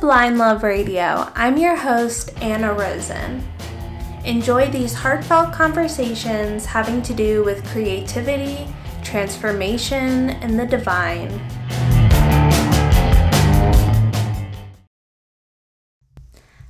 Blind Love Radio. I'm your host, Anna Rosen. Enjoy these heartfelt conversations having to do with creativity, transformation, and the divine.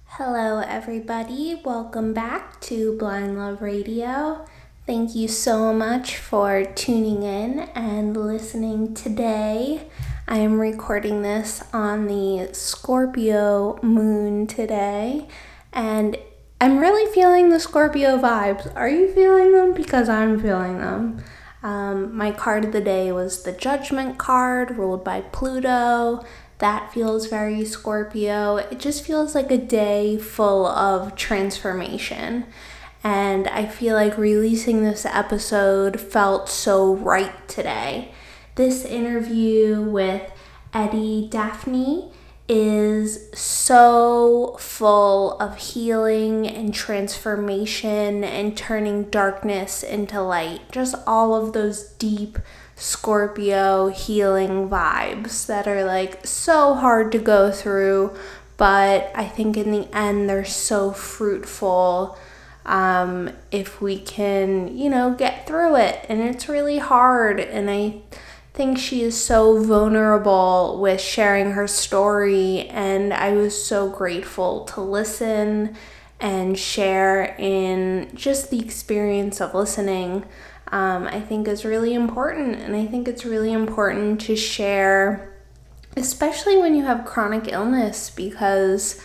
Hello, everybody. Welcome back to Blind Love Radio. Thank you so much for tuning in and listening today. I am recording this on the Scorpio moon today, and I'm really feeling the Scorpio vibes. Are you feeling them? Because I'm feeling them. Um, my card of the day was the Judgment card, ruled by Pluto. That feels very Scorpio. It just feels like a day full of transformation. And I feel like releasing this episode felt so right today. This interview with Etty Daphne is so full of healing and transformation and turning darkness into light. Just all of those deep Scorpio healing vibes that are like so hard to go through, but I think in the end they're so fruitful um, if we can, you know, get through it. And it's really hard. And I think she is so vulnerable with sharing her story. And I was so grateful to listen and share in just the experience of listening. Um, I think is really important. And I think it's really important to share, especially when you have chronic illness, because.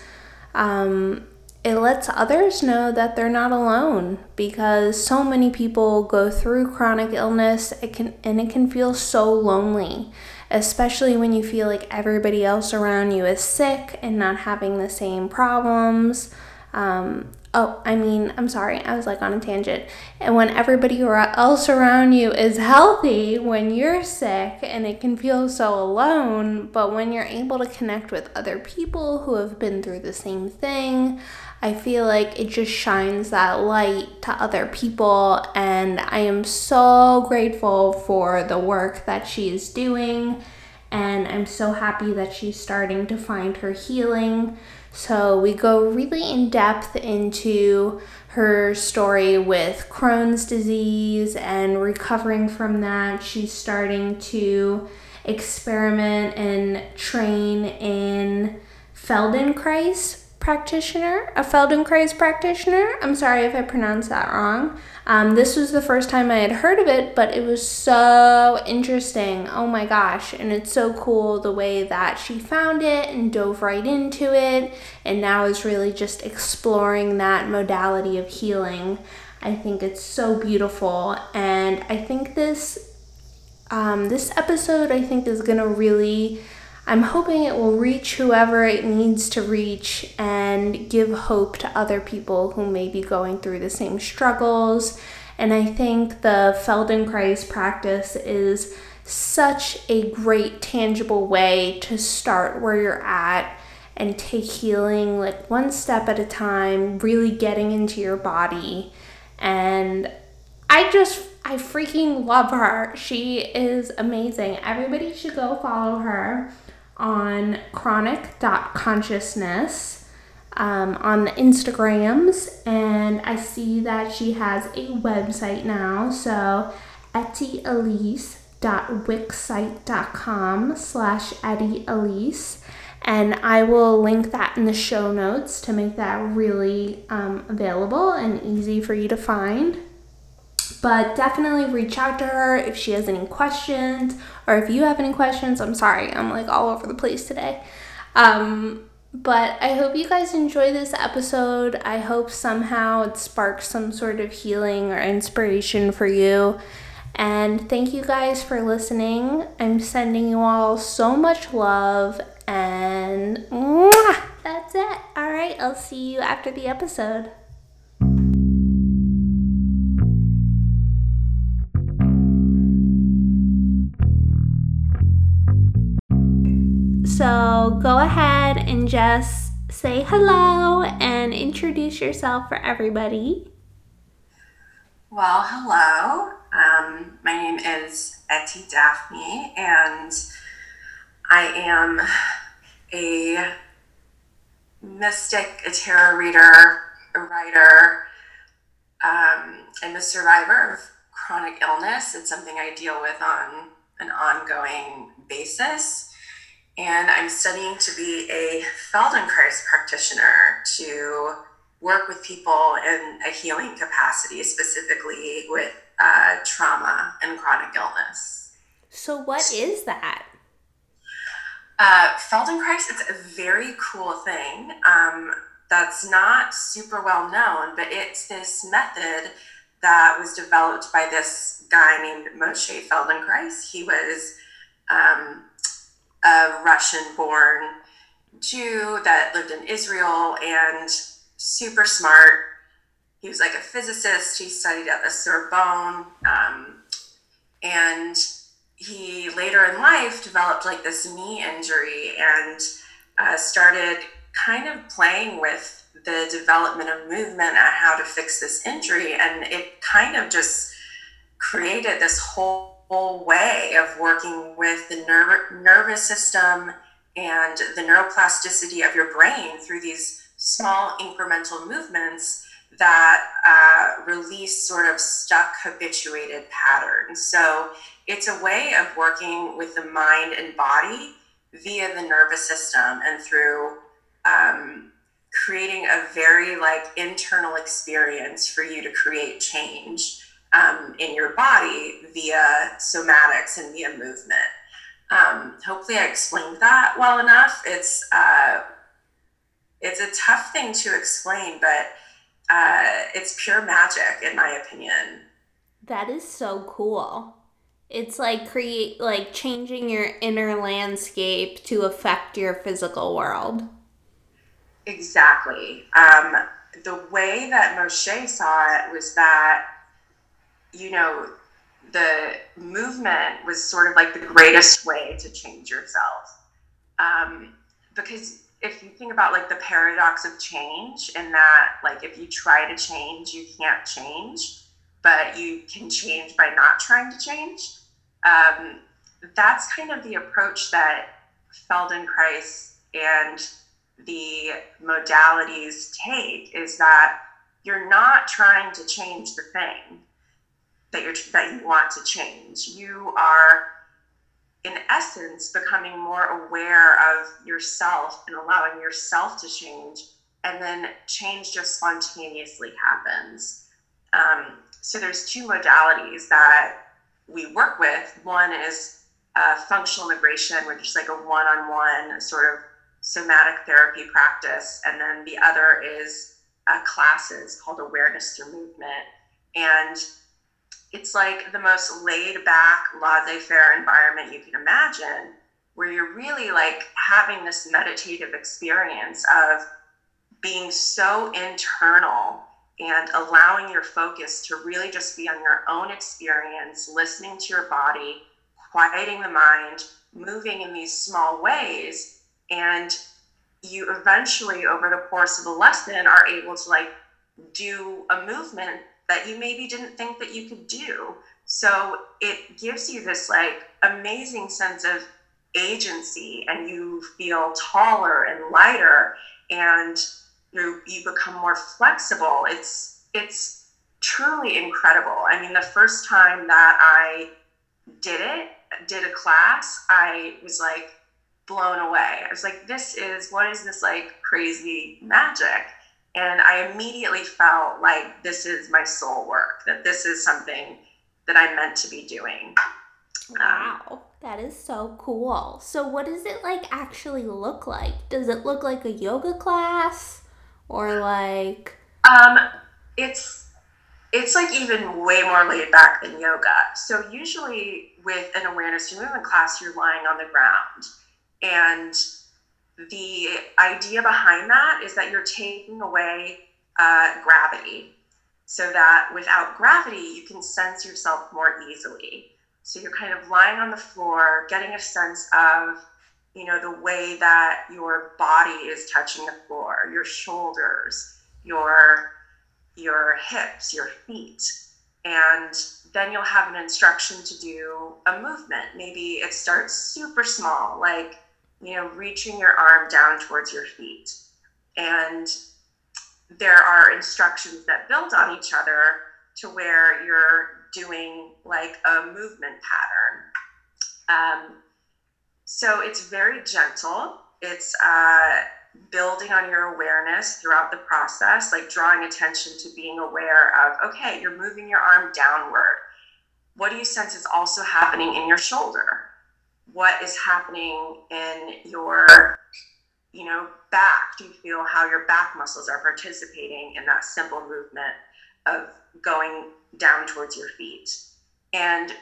Um, it lets others know that they're not alone because so many people go through chronic illness. It can and it can feel so lonely especially when you feel like everybody else around you is sick and not having the same problems. Um, oh i mean i'm sorry i was like on a tangent. And when everybody else around you is healthy when you're sick and it can feel so alone but when you're able to connect with other people who have been through the same thing I feel like it just shines that light to other people, and I am so grateful for the work that she is doing. And I'm so happy that she's starting to find her healing. So, we go really in depth into her story with Crohn's disease and recovering from that. She's starting to experiment and train in Feldenkrais practitioner, a Feldenkrais practitioner. I'm sorry if I pronounced that wrong. Um, this was the first time I had heard of it, but it was so interesting. Oh my gosh. And it's so cool the way that she found it and dove right into it, and now is really just exploring that modality of healing. I think it's so beautiful, and I think this um, this episode I think is gonna really I'm hoping it will reach whoever it needs to reach and give hope to other people who may be going through the same struggles. And I think the Feldenkrais practice is such a great, tangible way to start where you're at and take healing like one step at a time, really getting into your body. And I just, I freaking love her. She is amazing. Everybody should go follow her on chronic.consciousness um, on the Instagrams, and I see that she has a website now. So, ettieelise.wixsite.com slash ettieelise. And I will link that in the show notes to make that really um, available and easy for you to find. But definitely reach out to her if she has any questions or if you have any questions. I'm sorry, I'm like all over the place today. Um, but I hope you guys enjoy this episode. I hope somehow it sparks some sort of healing or inspiration for you. And thank you guys for listening. I'm sending you all so much love and mwah, that's it. All right, I'll see you after the episode. So go ahead and just say hello and introduce yourself for everybody. Well, hello. Um, my name is Etty Daphne, and I am a mystic, a tarot reader, a writer, um, I'm a survivor of chronic illness. It's something I deal with on an ongoing basis. And I'm studying to be a Feldenkrais practitioner to work with people in a healing capacity, specifically with uh, trauma and chronic illness. So, what is that? Uh, Feldenkrais, it's a very cool thing um, that's not super well known, but it's this method that was developed by this guy named Moshe Feldenkrais. He was um, a Russian born Jew that lived in Israel and super smart. He was like a physicist. He studied at the Sorbonne. Um, and he later in life developed like this knee injury and uh, started kind of playing with the development of movement and how to fix this injury. And it kind of just created this whole, whole way of working with the nerv- nervous system and the neuroplasticity of your brain through these small incremental movements that uh, release sort of stuck habituated patterns. So it's a way of working with the mind and body via the nervous system and through um, creating a very like internal experience for you to create change um, in your body via somatics and via movement. Um, hopefully, I explained that well enough. It's uh, it's a tough thing to explain, but uh, it's pure magic, in my opinion. That is so cool. It's like create like changing your inner landscape to affect your physical world. Exactly. Um, the way that Moshe saw it was that, you know, the movement was sort of like the greatest way to change yourself. Um, because if you think about like the paradox of change, and that like if you try to change, you can't change, but you can change by not trying to change. Um, that's kind of the approach that Feldenkrais and the modalities take is that you're not trying to change the thing that you're that you want to change. You are in essence becoming more aware of yourself and allowing yourself to change and then change just spontaneously happens um, so there's two modalities that we work with one is uh, functional integration which is like a one-on-one sort of somatic therapy practice, and then the other is uh, classes called Awareness Through Movement. And it's like the most laid back, laissez faire environment you can imagine, where you're really like having this meditative experience of being so internal and allowing your focus to really just be on your own experience, listening to your body, quieting the mind, moving in these small ways and you eventually over the course of the lesson are able to like do a movement that you maybe didn't think that you could do so it gives you this like amazing sense of agency and you feel taller and lighter and you you become more flexible it's it's truly incredible i mean the first time that i did it did a class i was like blown away. I was like, this is what is this like crazy magic? And I immediately felt like this is my soul work, that this is something that I'm meant to be doing. Wow, um, that is so cool. So, what does it like actually look like? Does it look like a yoga class or like? Um, it's it's like even way more laid back than yoga. So usually with an awareness to movement class, you're lying on the ground and the idea behind that is that you're taking away uh, gravity so that without gravity, you can sense yourself more easily. So you're kind of lying on the floor, getting a sense of, you know, the way that your body is touching the floor, your shoulders, your your hips, your feet. And then you'll have an instruction to do a movement. Maybe it starts super small, like you know, reaching your arm down towards your feet. And there are instructions that build on each other to where you're doing like a movement pattern. Um, so it's very gentle. It's uh, building on your awareness throughout the process, like drawing attention to being aware of, okay, you're moving your arm downward. What do you sense is also happening in your shoulder? What is happening in your, you know, back? Do you feel how your back muscles are participating in that simple movement of going down towards your feet? And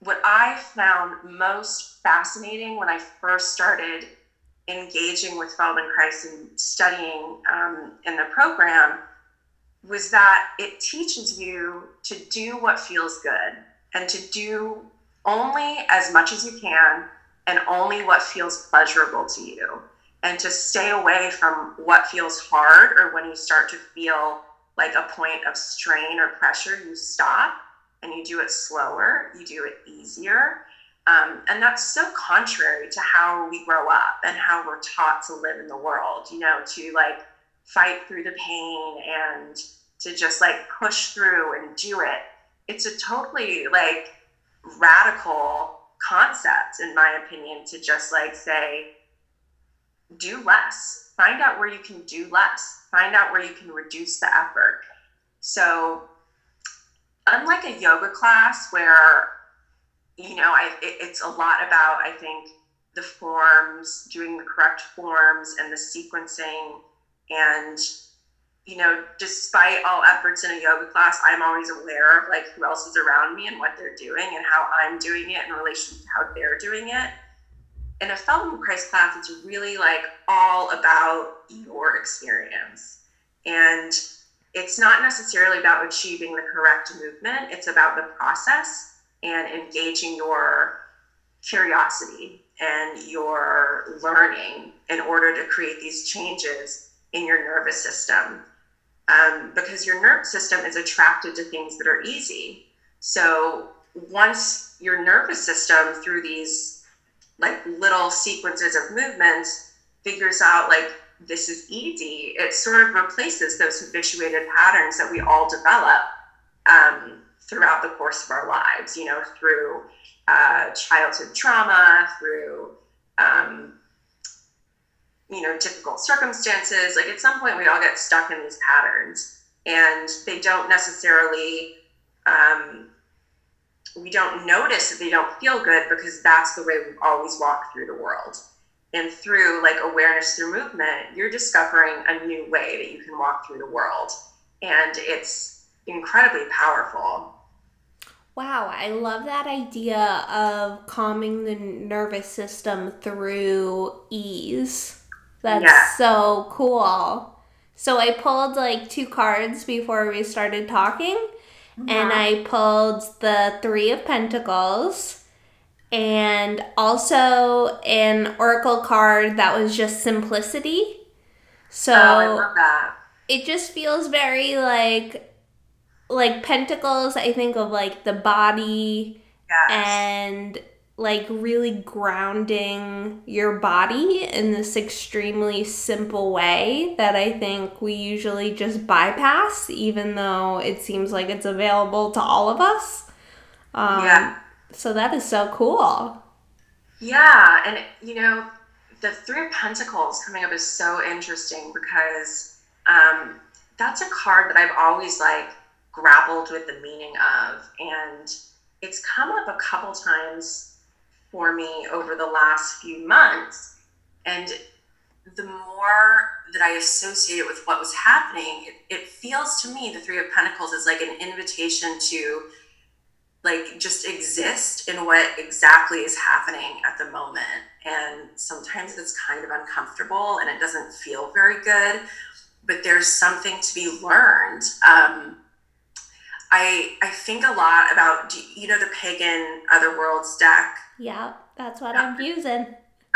what I found most fascinating when I first started engaging with Feldenkrais and studying um, in the program was that it teaches you to do what feels good and to do only as much as you can and only what feels pleasurable to you and to stay away from what feels hard or when you start to feel like a point of strain or pressure you stop and you do it slower you do it easier um, and that's so contrary to how we grow up and how we're taught to live in the world, you know, to like fight through the pain and to just like push through and do it. It's a totally like radical concept, in my opinion, to just like say, do less, find out where you can do less, find out where you can reduce the effort. So, unlike a yoga class where you know, I, it, it's a lot about, I think, the forms, doing the correct forms and the sequencing. And, you know, despite all efforts in a yoga class, I'm always aware of like who else is around me and what they're doing and how I'm doing it in relation to how they're doing it. In a Feldenkrais class, it's really like all about your experience. And it's not necessarily about achieving the correct movement, it's about the process and engaging your curiosity and your learning in order to create these changes in your nervous system. Um, because your nervous system is attracted to things that are easy. So once your nervous system, through these like little sequences of movements, figures out like this is easy, it sort of replaces those habituated patterns that we all develop. Um, throughout the course of our lives, you know, through uh, childhood trauma, through, um, you know, difficult circumstances. Like at some point, we all get stuck in these patterns, and they don't necessarily, um, we don't notice that they don't feel good because that's the way we've always walked through the world. And through like awareness through movement, you're discovering a new way that you can walk through the world. And it's incredibly powerful. Wow, I love that idea of calming the nervous system through ease. That's yeah. so cool. So I pulled like two cards before we started talking, and I pulled the Three of Pentacles and also an Oracle card that was just simplicity. So oh, it just feels very like like pentacles i think of like the body yes. and like really grounding your body in this extremely simple way that i think we usually just bypass even though it seems like it's available to all of us um, yeah so that is so cool yeah and you know the three of pentacles coming up is so interesting because um, that's a card that i've always like grappled with the meaning of. And it's come up a couple times for me over the last few months. And the more that I associate it with what was happening, it, it feels to me the Three of Pentacles is like an invitation to like just exist in what exactly is happening at the moment. And sometimes it's kind of uncomfortable and it doesn't feel very good, but there's something to be learned. Um, I I think a lot about you know the pagan Otherworlds deck. Yeah, that's what I'm using.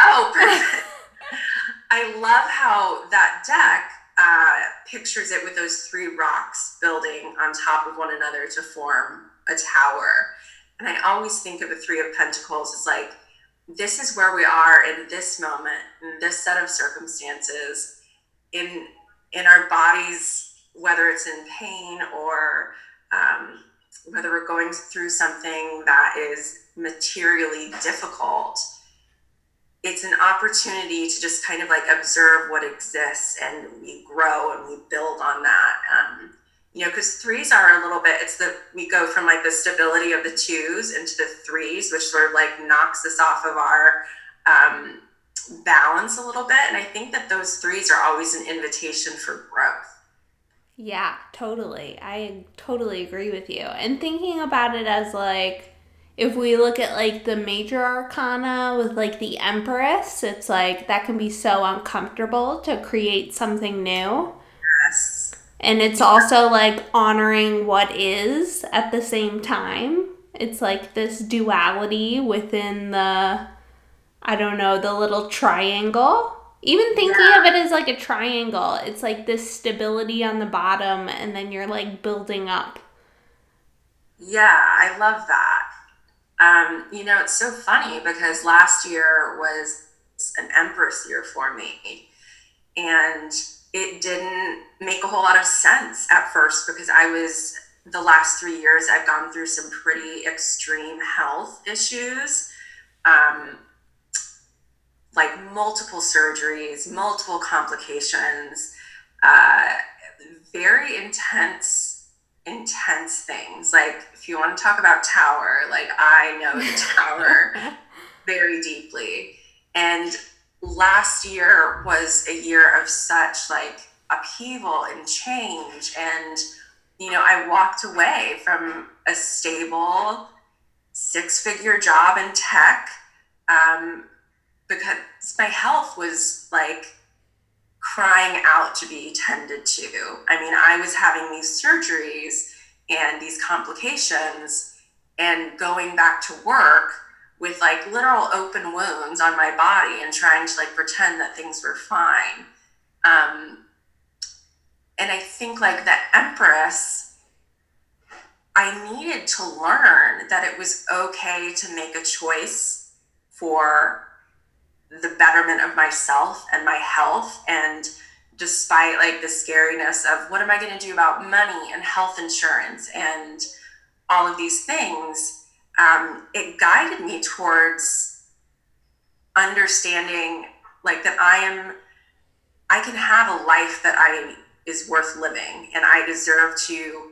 Oh, perfect. I love how that deck uh, pictures it with those three rocks building on top of one another to form a tower. And I always think of the Three of Pentacles as like this is where we are in this moment, in this set of circumstances, in in our bodies, whether it's in pain or um, whether we're going through something that is materially difficult, it's an opportunity to just kind of like observe what exists and we grow and we build on that. Um, you know, because threes are a little bit, it's the, we go from like the stability of the twos into the threes, which sort of like knocks us off of our um, balance a little bit. And I think that those threes are always an invitation for growth. Yeah, totally. I totally agree with you. And thinking about it as like, if we look at like the major arcana with like the empress, it's like that can be so uncomfortable to create something new. Yes. And it's also like honoring what is at the same time. It's like this duality within the, I don't know, the little triangle. Even thinking yeah. of it as like a triangle, it's like this stability on the bottom, and then you're like building up. Yeah, I love that. Um, you know, it's so funny because last year was an Empress year for me. And it didn't make a whole lot of sense at first because I was the last three years I've gone through some pretty extreme health issues. Um, like multiple surgeries, multiple complications, uh, very intense, intense things. Like, if you want to talk about Tower, like, I know the Tower very deeply. And last year was a year of such like upheaval and change and you know i walked away from a stable six figure job in tech um, because my health was like crying out to be tended to i mean i was having these surgeries and these complications and going back to work with like literal open wounds on my body and trying to like pretend that things were fine. Um, and I think like the Empress, I needed to learn that it was okay to make a choice for the betterment of myself and my health. And despite like the scariness of what am I going to do about money and health insurance and all of these things, um, it guided me towards understanding like that I am I can have a life that I is worth living and I deserve to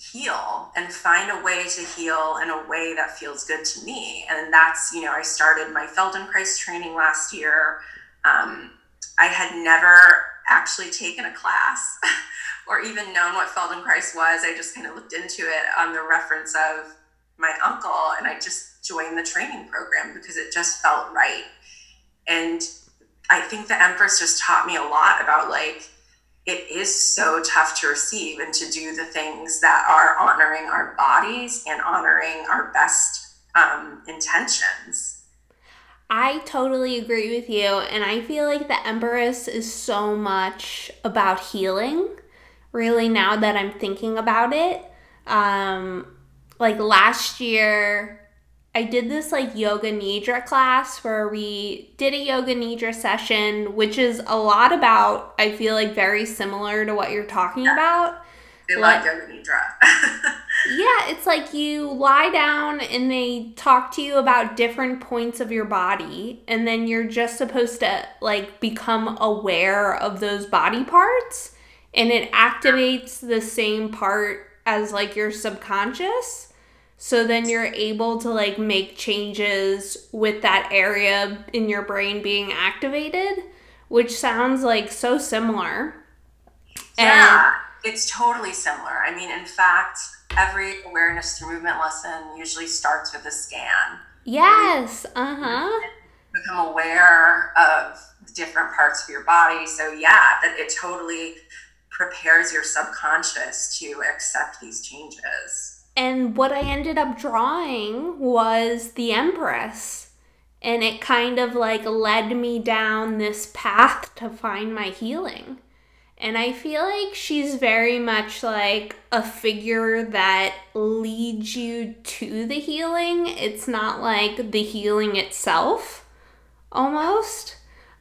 heal and find a way to heal in a way that feels good to me. And that's, you know, I started my Feldenkrais training last year. Um, I had never actually taken a class or even known what Feldenkrais was. I just kind of looked into it on the reference of my uncle and I just joined the training program because it just felt right. And I think the Empress just taught me a lot about like it is so tough to receive and to do the things that are honoring our bodies and honoring our best um, intentions. I totally agree with you. And I feel like the Empress is so much about healing, really, now that I'm thinking about it. Um, like last year I did this like yoga nidra class where we did a yoga nidra session, which is a lot about, I feel like very similar to what you're talking about. I like yoga nidra. yeah, it's like you lie down and they talk to you about different points of your body, and then you're just supposed to like become aware of those body parts, and it activates the same part as like your subconscious. So then you're able to like make changes with that area in your brain being activated, which sounds like so similar. Yeah, and, it's totally similar. I mean, in fact, every awareness through movement lesson usually starts with a scan. Yes, uh huh. Become aware of different parts of your body. So, yeah, that it totally prepares your subconscious to accept these changes. And what I ended up drawing was the Empress. And it kind of like led me down this path to find my healing. And I feel like she's very much like a figure that leads you to the healing. It's not like the healing itself, almost.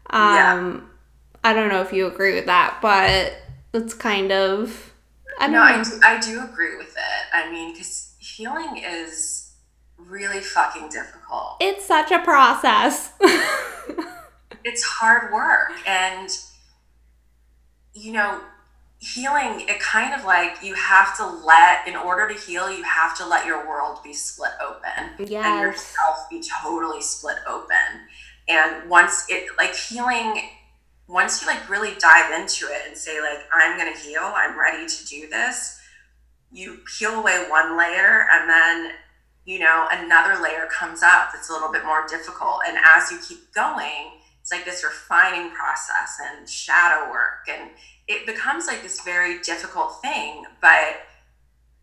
Um, yeah. I don't know if you agree with that, but it's kind of. I no, know. I do, I do agree with it. I mean, because healing is really fucking difficult. It's such a process. it's hard work. And you know, healing, it kind of like you have to let, in order to heal, you have to let your world be split open. Yes. And yourself be totally split open. And once it, like healing, once you like really dive into it and say, like, I'm going to heal, I'm ready to do this, you peel away one layer and then you know, another layer comes up that's a little bit more difficult. And as you keep going, it's like this refining process and shadow work and it becomes like this very difficult thing but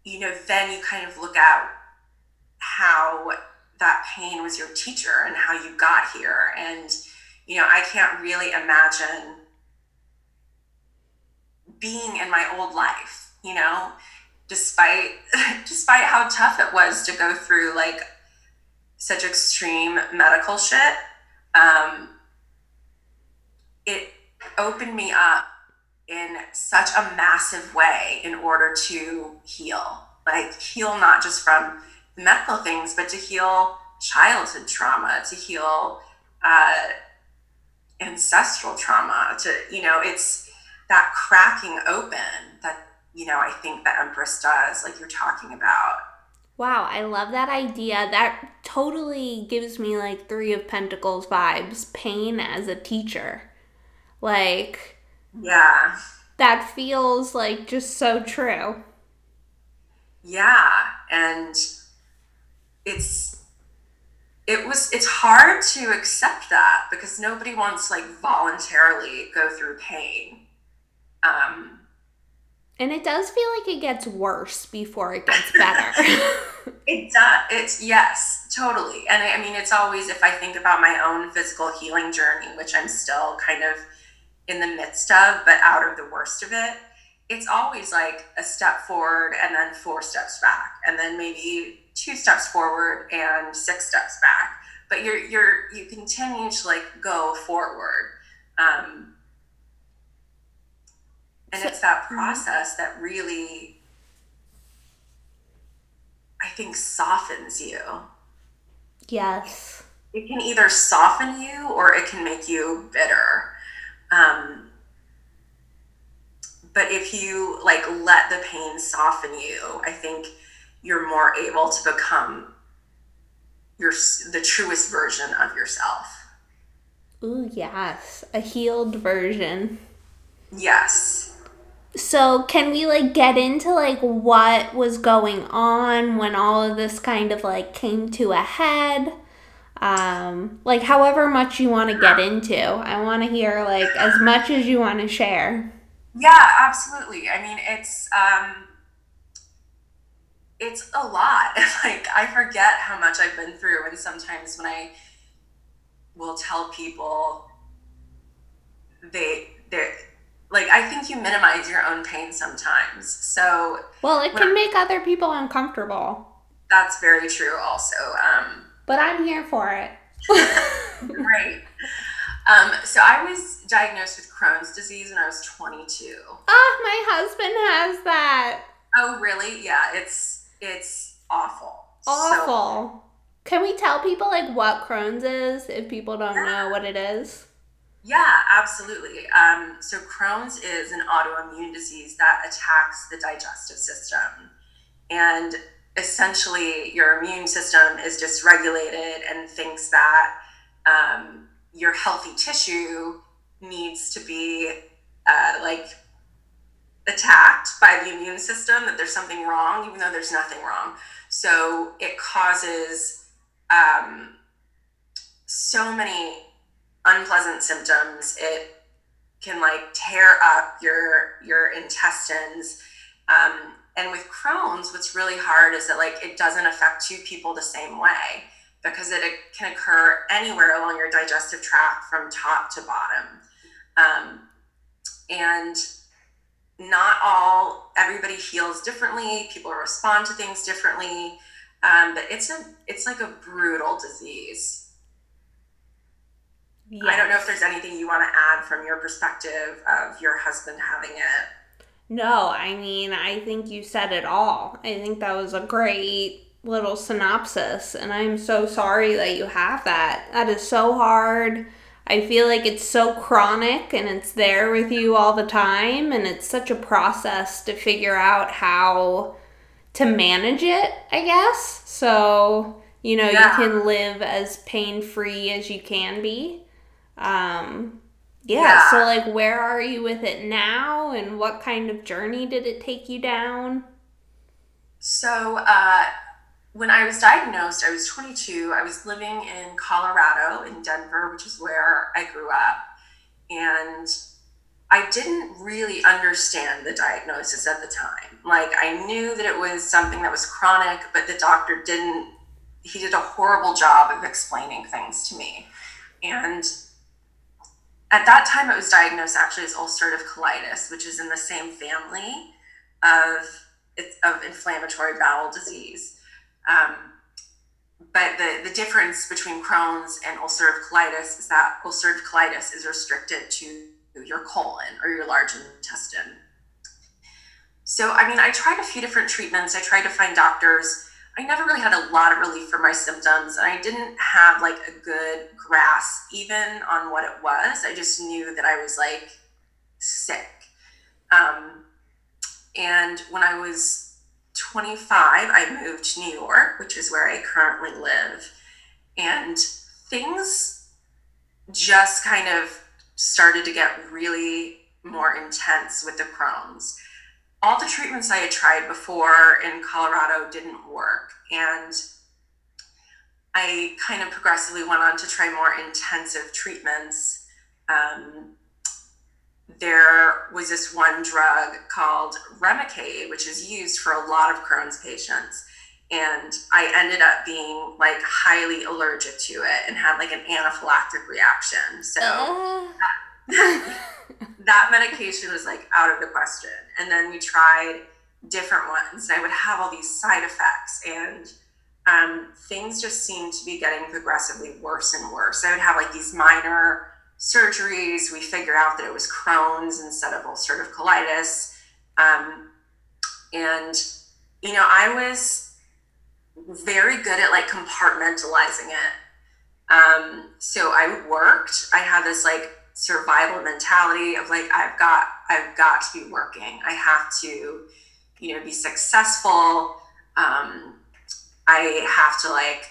you know then you kind of look at how that pain was your teacher and how you got here and you know i can't really imagine being in my old life you know despite despite how tough it was to go through like such extreme medical shit um, it opened me up in such a massive way in order to heal. Like, heal not just from medical things, but to heal childhood trauma, to heal uh, ancestral trauma, to, you know, it's that cracking open that, you know, I think the Empress does, like you're talking about. Wow, I love that idea. That totally gives me like Three of Pentacles vibes. Pain as a teacher. Like, yeah. That feels like just so true. Yeah, and it's it was it's hard to accept that because nobody wants like voluntarily go through pain. Um and it does feel like it gets worse before it gets better. it does. It's yes, totally. And I, I mean, it's always if I think about my own physical healing journey, which I'm still kind of in the midst of, but out of the worst of it, it's always like a step forward and then four steps back, and then maybe two steps forward and six steps back. But you're you're you continue to like go forward. Um, and it's that mm-hmm. process that really I think softens you. Yes. It can either soften you or it can make you bitter. Um, but if you like let the pain soften you, I think you're more able to become your the truest version of yourself. Ooh, yes, a healed version. Yes. So, can we like get into like what was going on when all of this kind of like came to a head? um, like however much you want to get into. I want to hear like as much as you want to share. Yeah, absolutely. I mean, it's um, it's a lot. like I forget how much I've been through, and sometimes when I will tell people, they they like I think you minimize your own pain sometimes. So well, it can make other people uncomfortable. That's very true. Also. Um, but I'm here for it. Great. Um, so I was diagnosed with Crohn's disease when I was 22. Oh, my husband has that. Oh, really? Yeah, it's it's awful. Awful. So, Can we tell people like what Crohn's is if people don't yeah. know what it is? Yeah, absolutely. Um, so Crohn's is an autoimmune disease that attacks the digestive system, and essentially your immune system is dysregulated and thinks that um, your healthy tissue needs to be uh, like attacked by the immune system that there's something wrong even though there's nothing wrong. So it causes um, so many unpleasant symptoms. It can like tear up your your intestines. Um, and with Crohn's, what's really hard is that like it doesn't affect two people the same way because it, can occur anywhere along your digestive tract from top to bottom. Um, and not all everybody heals differently. People respond to things differently, um, but it's a it's like a brutal disease. Yes. I don't know if there's anything you want to add from your perspective of your husband having it. No, I mean, I think you said it all. I think that was a great little synopsis, and I'm so sorry that you have that. That is so hard. I feel like it's so chronic and it's there with you all the time, and it's such a process to figure out how to manage it, I guess. So, you know, yeah. you can live as pain free as you can be. Um, yeah, yeah, so like where are you with it now and what kind of journey did it take you down? So, uh, when I was diagnosed, I was 22. I was living in Colorado, in Denver, which is where I grew up. And I didn't really understand the diagnosis at the time. Like, I knew that it was something that was chronic, but the doctor didn't, he did a horrible job of explaining things to me. And at that time, it was diagnosed actually as ulcerative colitis, which is in the same family of, of inflammatory bowel disease. Um, but the, the difference between Crohn's and ulcerative colitis is that ulcerative colitis is restricted to your colon or your large intestine. So, I mean, I tried a few different treatments. I tried to find doctors. I never really had a lot of relief for my symptoms, and I didn't have like a good grasp even on what it was. I just knew that I was like sick. Um, and when I was 25, I moved to New York, which is where I currently live. And things just kind of started to get really more intense with the Crohn's. All the treatments I had tried before in Colorado didn't work. And I kind of progressively went on to try more intensive treatments. Um, there was this one drug called Remicade, which is used for a lot of Crohn's patients. And I ended up being like highly allergic to it and had like an anaphylactic reaction. So uh. that, that medication was like out of the question. And then we tried different ones, and I would have all these side effects. And um, things just seemed to be getting progressively worse and worse. I would have like these minor surgeries. We figured out that it was Crohn's instead of ulcerative colitis. Um, and, you know, I was very good at like compartmentalizing it. Um, so I worked, I had this like survival mentality of like, I've got, I've got to be working. I have to, you know, be successful. Um, I have to like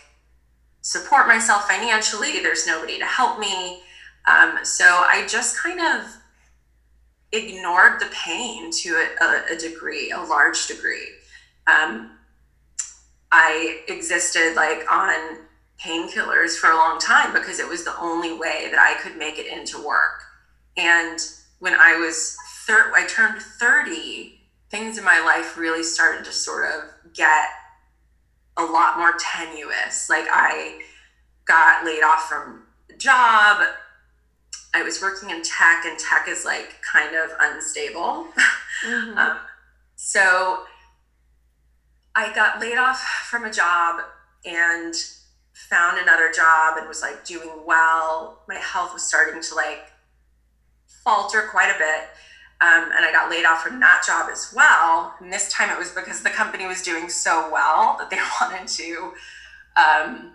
support myself financially. There's nobody to help me. Um, so I just kind of ignored the pain to a, a degree, a large degree. Um, I existed like on painkillers for a long time because it was the only way that I could make it into work. And when I was thir- I turned 30, things in my life really started to sort of get a lot more tenuous. Like I got laid off from a job. I was working in tech, and tech is like kind of unstable. Mm-hmm. um, so I got laid off from a job and found another job and was like doing well. My health was starting to like falter quite a bit. Um, and I got laid off from that job as well. And this time it was because the company was doing so well that they wanted to um,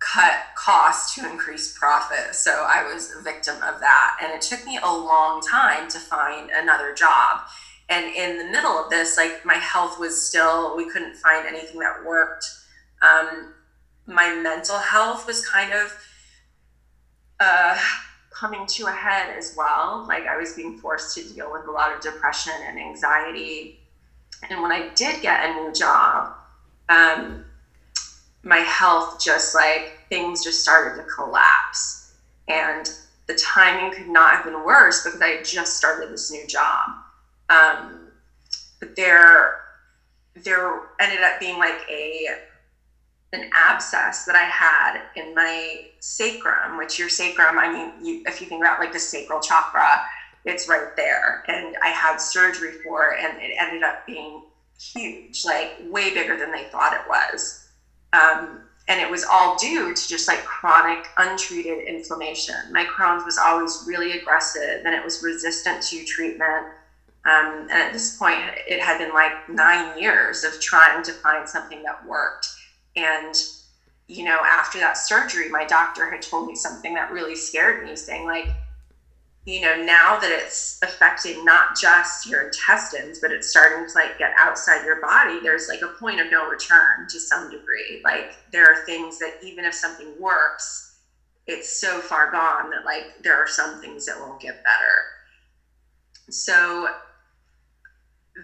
cut costs to increase profit. So I was a victim of that. And it took me a long time to find another job. And in the middle of this, like my health was still, we couldn't find anything that worked. Um, my mental health was kind of uh, coming to a head as well. Like I was being forced to deal with a lot of depression and anxiety. And when I did get a new job, um, my health just like things just started to collapse. And the timing could not have been worse because I had just started this new job. Um, but there, there ended up being like a an abscess that I had in my sacrum, which your sacrum, I mean, you, if you think about like the sacral chakra, it's right there. And I had surgery for it, and it ended up being huge, like way bigger than they thought it was. Um, and it was all due to just like chronic untreated inflammation. My Crohn's was always really aggressive and it was resistant to treatment. Um, and at this point, it had been like nine years of trying to find something that worked. And, you know, after that surgery, my doctor had told me something that really scared me, saying, like, you know, now that it's affecting not just your intestines, but it's starting to like get outside your body, there's like a point of no return to some degree. Like there are things that even if something works, it's so far gone that like there are some things that won't get better. So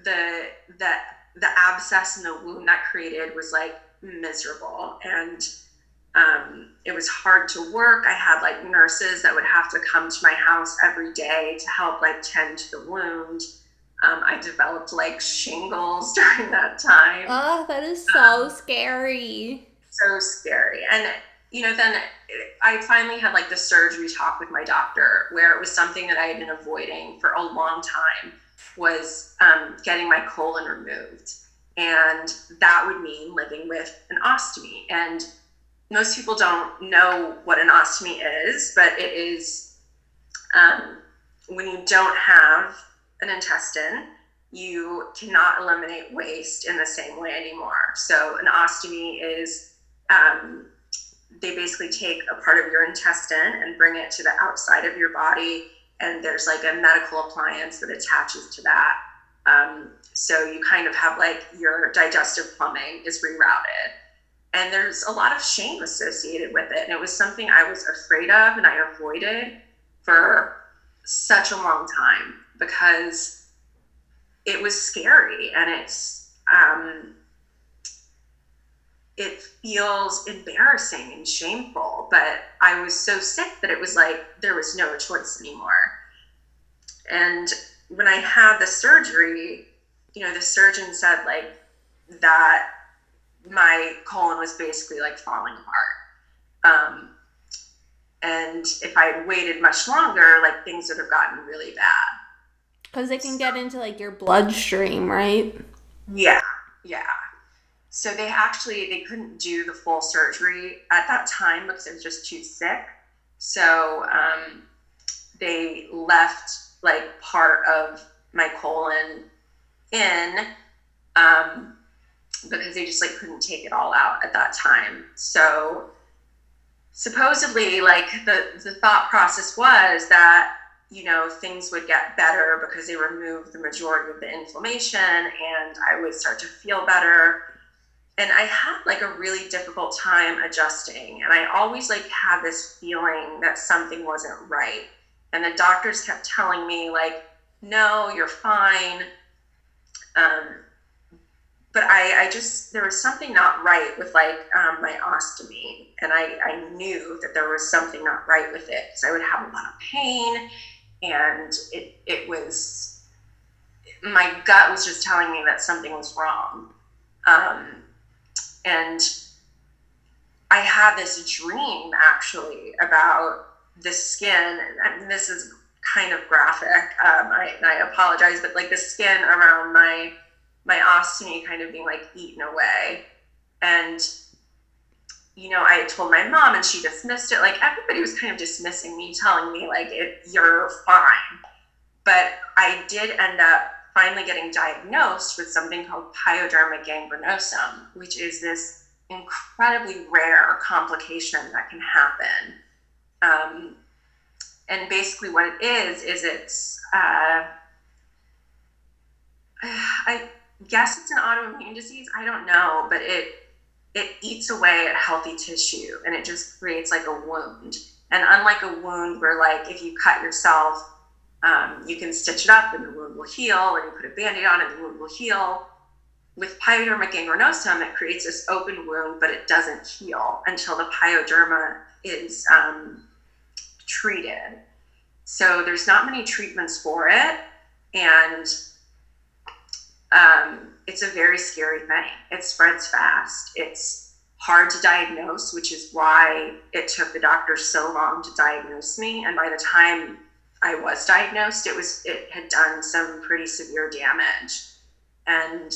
the that the abscess and the wound that created was like miserable and um, it was hard to work. I had like nurses that would have to come to my house every day to help like tend to the wound. Um, I developed like shingles during that time. Oh, that is so um, scary. So scary. And, you know, then I finally had like the surgery talk with my doctor where it was something that I had been avoiding for a long time was um, getting my colon removed. And that would mean living with an ostomy. And most people don't know what an ostomy is, but it is um, when you don't have an intestine, you cannot eliminate waste in the same way anymore. So, an ostomy is um, they basically take a part of your intestine and bring it to the outside of your body, and there's like a medical appliance that attaches to that. Um, so, you kind of have like your digestive plumbing is rerouted and there's a lot of shame associated with it. And it was something i was afraid of and i avoided for such a long time because it was scary. And it's um, it feels embarrassing and shameful. But i was so sick that it was like there was no choice anymore. And when i had the surgery you know the surgeon said like that my colon was basically like falling apart. Um, and if I had waited much longer, like things would have gotten really bad. Because they can so, get into like your bloodstream, right? Yeah, yeah. So they actually they couldn't do the full surgery at that time because I was just too sick. So um, they left like part of my colon in. Um, because they just like couldn't take it all out at that time. So supposedly like the the thought process was that you know things would get better because they removed the majority of the inflammation and I would start to feel better. And I had like a really difficult time adjusting and I always like had this feeling that something wasn't right. And the doctors kept telling me like no, you're fine. Um, but I, I just there was something not right with like um, my ostomy and I, I knew that there was something not right with it because i would have a lot of pain and it, it was my gut was just telling me that something was wrong. Um, and i had this dream actually about the skin and this is kind of graphic um, I, I apologize but like the skin around my my ostomy kind of being like eaten away. And, you know, I told my mom and she dismissed it. Like everybody was kind of dismissing me, telling me, like, it, you're fine. But I did end up finally getting diagnosed with something called pyoderma gangrenosum, which is this incredibly rare complication that can happen. Um, and basically, what it is, is it's, uh, I, guess it's an autoimmune disease. I don't know, but it it eats away at healthy tissue and it just creates like a wound. And unlike a wound where like if you cut yourself, um, you can stitch it up and the wound will heal, and you put a band-aid on it, the wound will heal. With pyoderma gangrenosum, it creates this open wound, but it doesn't heal until the pyoderma is um, treated. So there's not many treatments for it, and um, it's a very scary thing. It spreads fast. It's hard to diagnose, which is why it took the doctor so long to diagnose me. And by the time I was diagnosed, it was it had done some pretty severe damage, and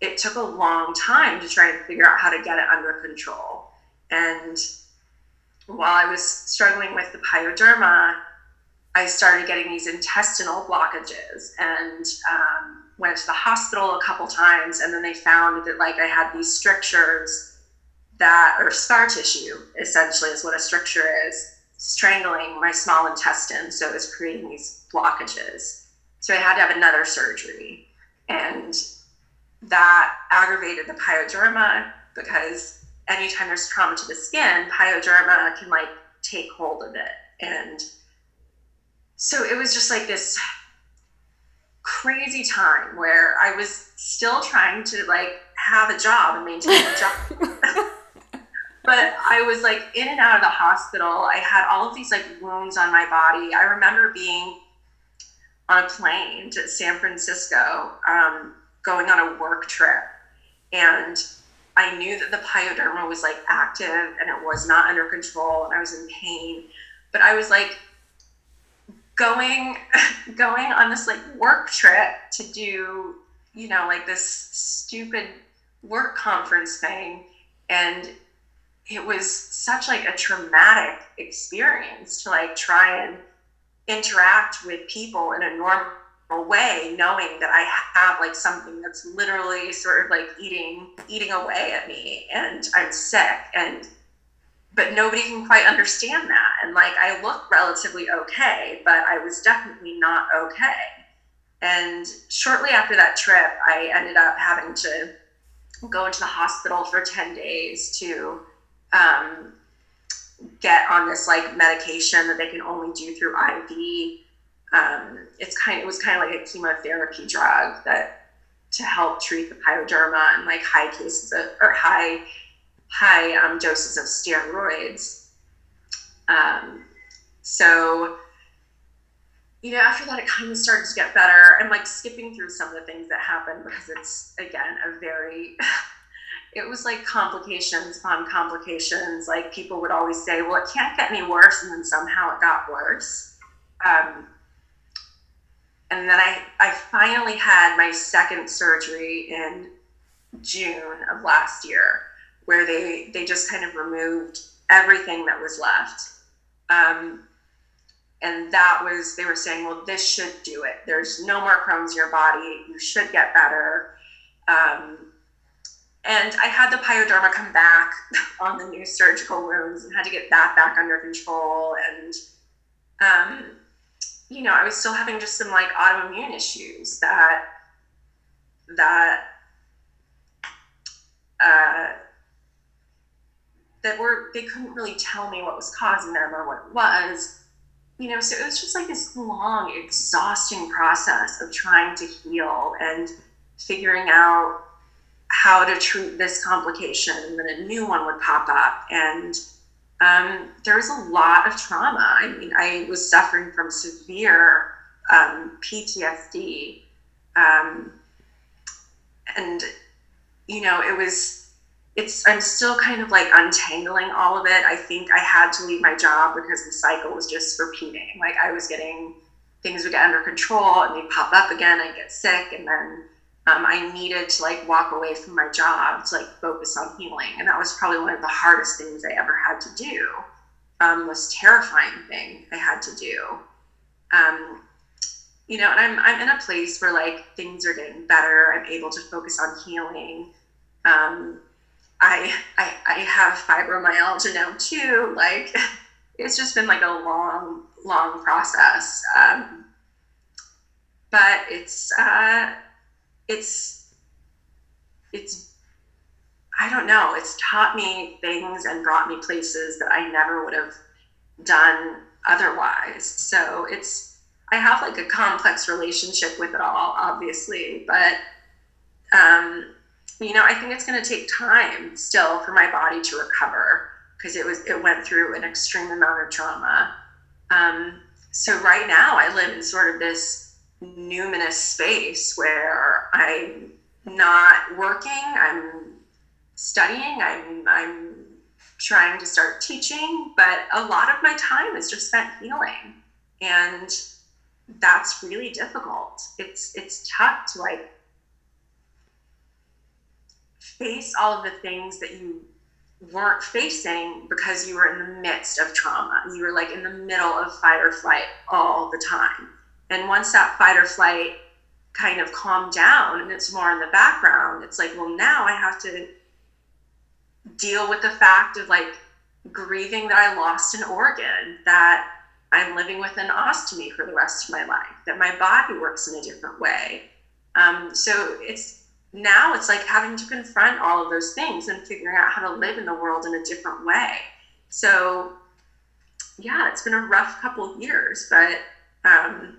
it took a long time to try and figure out how to get it under control. And while I was struggling with the pyoderma, I started getting these intestinal blockages and um, went to the hospital a couple times. And then they found that like I had these strictures that, or scar tissue essentially is what a stricture is, strangling my small intestine. So it was creating these blockages. So I had to have another surgery. And that aggravated the pyoderma because anytime there's trauma to the skin, pyoderma can like take hold of it. And so it was just like this crazy time where I was still trying to like have a job and maintain a job. but I was like in and out of the hospital. I had all of these like wounds on my body. I remember being on a plane to San Francisco, um, going on a work trip, and I knew that the pyoderma was like active and it was not under control, and I was in pain. But I was like going going on this like work trip to do you know like this stupid work conference thing. And it was such like a traumatic experience to like try and interact with people in a normal way knowing that i have like something that's literally sort of like eating eating away at me. And i'm sick. And but nobody can quite understand that and like i look relatively okay but i was definitely not okay and shortly after that trip i ended up having to go into the hospital for 10 days to um, get on this like medication that they can only do through IV. Um, it's kind. It was kind of like a chemotherapy drug that to help treat the pyoderma and like high cases of or high high um, doses of steroids. Um, so you know, after that, it kind of started to get better. I'm like skipping through some of the things that happened because it's again a very it was like complications upon complications. Like people would always say, well, it can't get any worse. And then somehow it got worse. Um, and then I, I finally had my second surgery in June of last year, where they, they just kind of removed everything that was left. Um, and that was, they were saying, well, this should do it. There's no more Crohn's in your body. You should get better. Um, and I had the pyoderma come back on the new surgical wounds and had to get that back under control. And, um, you know, I was still having just some like autoimmune issues that, that, uh, that were, they couldn't really tell me what was causing them or what it was. You know, so it was just like this long, exhausting process of trying to heal and figuring out how to treat this complication, and then a new one would pop up. And um, there was a lot of trauma. I mean, I was suffering from severe um, PTSD. Um, and, you know, it was, it's, I'm still kind of like untangling all of it. I think I had to leave my job because the cycle was just repeating. Like I was getting, things would get under control and they'd pop up again. I'd get sick and then um, I needed to like walk away from my job to like focus on healing. And that was probably one of the hardest things I ever had to do. Um, most terrifying thing I had to do. Um, you know, and I'm, I'm in a place where like things are getting better. I'm able to focus on healing. Um, I, I, I have fibromyalgia now too. Like it's just been like a long, long process. Um, but it's, uh, it's it's I don't know, it's taught me things and brought me places that I never would have done otherwise. So it's I have like a complex relationship with it all, obviously, but um, you know, I think it's going to take time still for my body to recover because it was it went through an extreme amount of trauma. Um, so right now, I live in sort of this numinous space where I'm not working, I'm studying, I'm, I'm trying to start teaching, but a lot of my time is just spent healing. and that's really difficult. It's it's tough to like face all of the things that you weren't facing because you were in the midst of trauma. You were like in the middle of fight or flight all the time. And once that fight or flight kind of calmed down and it's more in the background, it's like, well, now I have to deal with the fact of like grieving that I lost an organ, that I'm living with an ostomy for the rest of my life, that my body works in a different way. Um, so it's now it's like having to confront all of those things and figuring out how to live in the world in a different way. So yeah, it's been a rough couple of years, but um,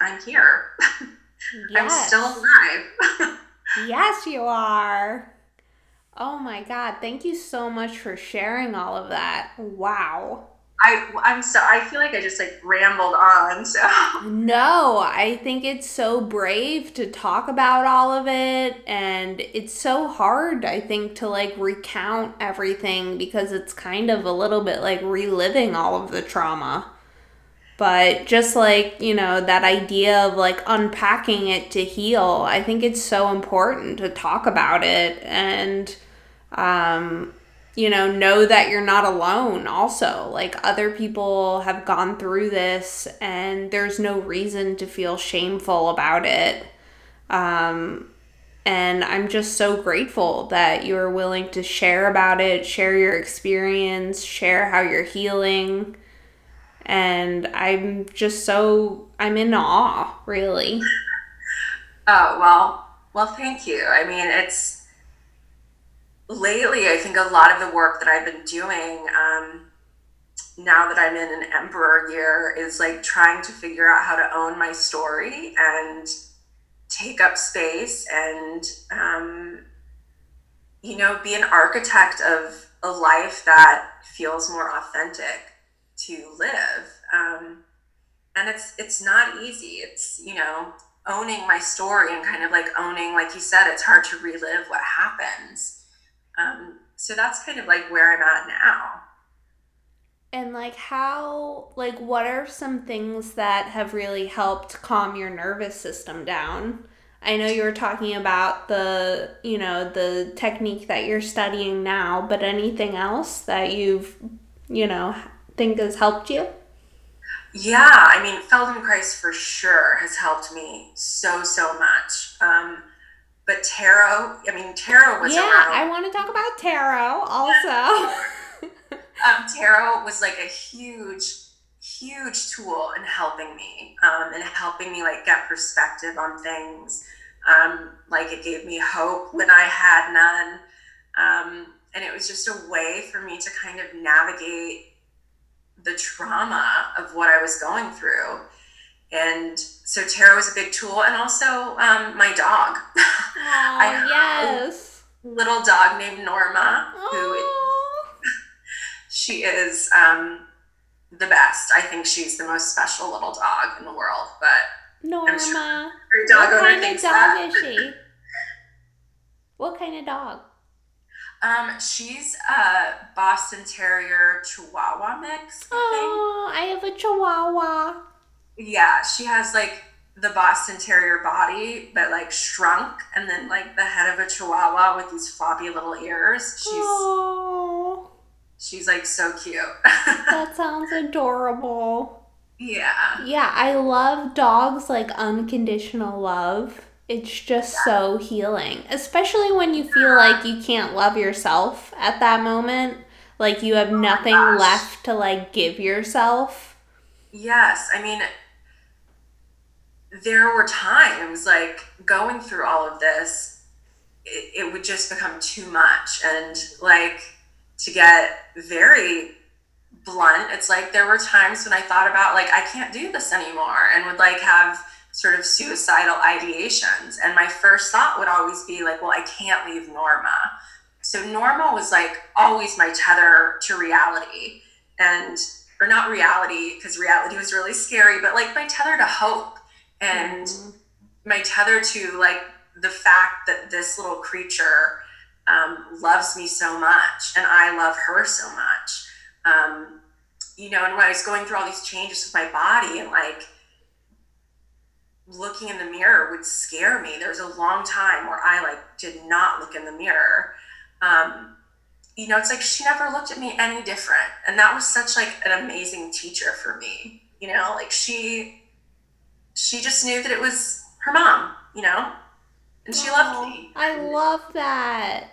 I'm here. Yes. I'm still alive. yes, you are. Oh my God. Thank you so much for sharing all of that. Wow. I, I'm so I feel like I just like rambled on. So no, I think it's so brave to talk about all of it, and it's so hard. I think to like recount everything because it's kind of a little bit like reliving all of the trauma. But just like, you know, that idea of like unpacking it to heal, I think it's so important to talk about it and, um, you know, know that you're not alone also. Like other people have gone through this and there's no reason to feel shameful about it. Um, and I'm just so grateful that you're willing to share about it, share your experience, share how you're healing and I'm just so I'm in awe, really. Oh, well, well, thank you. I mean, it's lately, I think a lot of the work that I've been doing um, now that I'm in an emperor year is like trying to figure out how to own my story and take up space and, um, you know, be an architect of a life that feels more authentic to live. Um, and it's it's not easy. It's you know owning my story and kind of like owning, like you said, it's hard to relive what happens. Um, so that's kind of like where I'm at now. And like how like what are some things that have really helped calm your nervous system down? I know you were talking about the, you know, the technique that you're studying now, but anything else that you've, you know, think has helped you? Yeah, I mean, Feldenkrais for sure has helped me so, so much. Um, but tarot, I mean, tarot was yeah, around. I want to talk about tarot also. um, tarot was like a huge, huge tool in helping me um, and helping me like get perspective on things. Um, like it gave me hope when I had none. Um, and it was just a way for me to kind of navigate the trauma of what I was going through. And so tarot is a big tool, and also um, my dog. Oh, I yes. little dog named Norma, oh. who she is um, the best. I think she's the most special little dog in the world. But Norma, sure dog what kind of dog that. is she? What kind of dog? Um, she's a Boston Terrier Chihuahua mix. I oh, I have a Chihuahua. Yeah, she has like the Boston Terrier body, but like shrunk, and then like the head of a Chihuahua with these floppy little ears. She's oh. she's like so cute. that sounds adorable. Yeah. Yeah, I love dogs like unconditional love. It's just so healing, especially when you feel like you can't love yourself at that moment. Like you have oh nothing left to like give yourself. Yes. I mean, there were times like going through all of this, it, it would just become too much. And like to get very blunt, it's like there were times when I thought about like, I can't do this anymore and would like have sort of suicidal ideations. And my first thought would always be like, well, I can't leave Norma. So Norma was like always my tether to reality. And, or not reality, because reality was really scary, but like my tether to hope and mm-hmm. my tether to like the fact that this little creature um, loves me so much and I love her so much. Um, you know, and when I was going through all these changes with my body and like looking in the mirror would scare me. There was a long time where I like did not look in the mirror. Um, you know, it's like she never looked at me any different. And that was such like an amazing teacher for me. You know, like she she just knew that it was her mom, you know? And she loved me. I love that.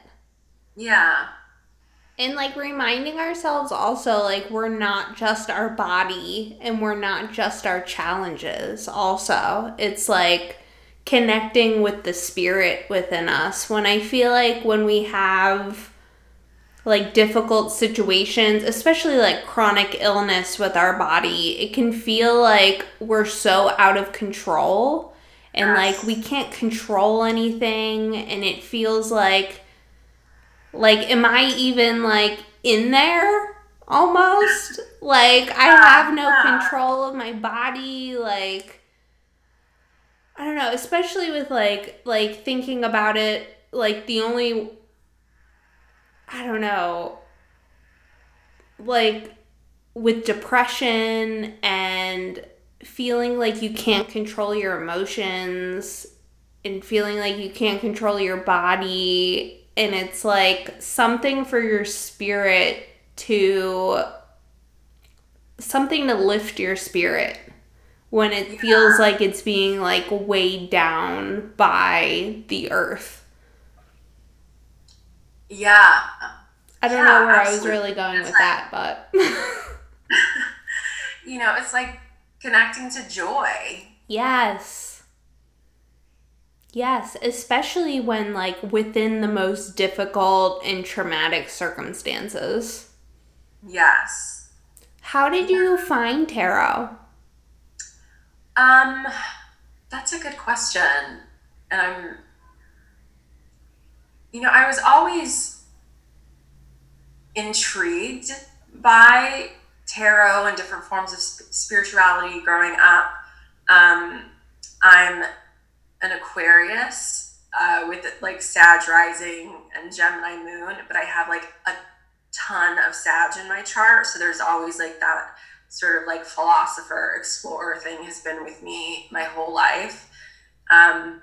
Yeah. And like reminding ourselves also like we're not just our body and we're not just our challenges also. It's like connecting with the spirit within us. When I feel like when we have like difficult situations, especially like chronic illness with our body, it can feel like we're so out of control and Yes. like we can't control anything and it feels like like am I even like in there almost? Like I have no control of my body like I don't know, especially with like like thinking about it like the only I don't know, like with depression and feeling like you can't control your emotions and feeling like you can't control your body and it's like something for your spirit to something to lift your spirit when it feels like it's being like weighed down by the earth. Yeah. I don't Yeah, know where I was really going It's with like- that, but You know, it's like connecting to joy. yes. Yes, especially when like within the most difficult and traumatic circumstances. Yes. How did you find tarot? Um, that's a good question. And I'm, you know, I was always intrigued by tarot and different forms of spirituality growing up. Um, I'm an Aquarius uh, with like Sag rising and Gemini moon, but I have like a ton of Sag in my chart. So there's always like that sort of like philosopher explorer thing has been with me my whole life um,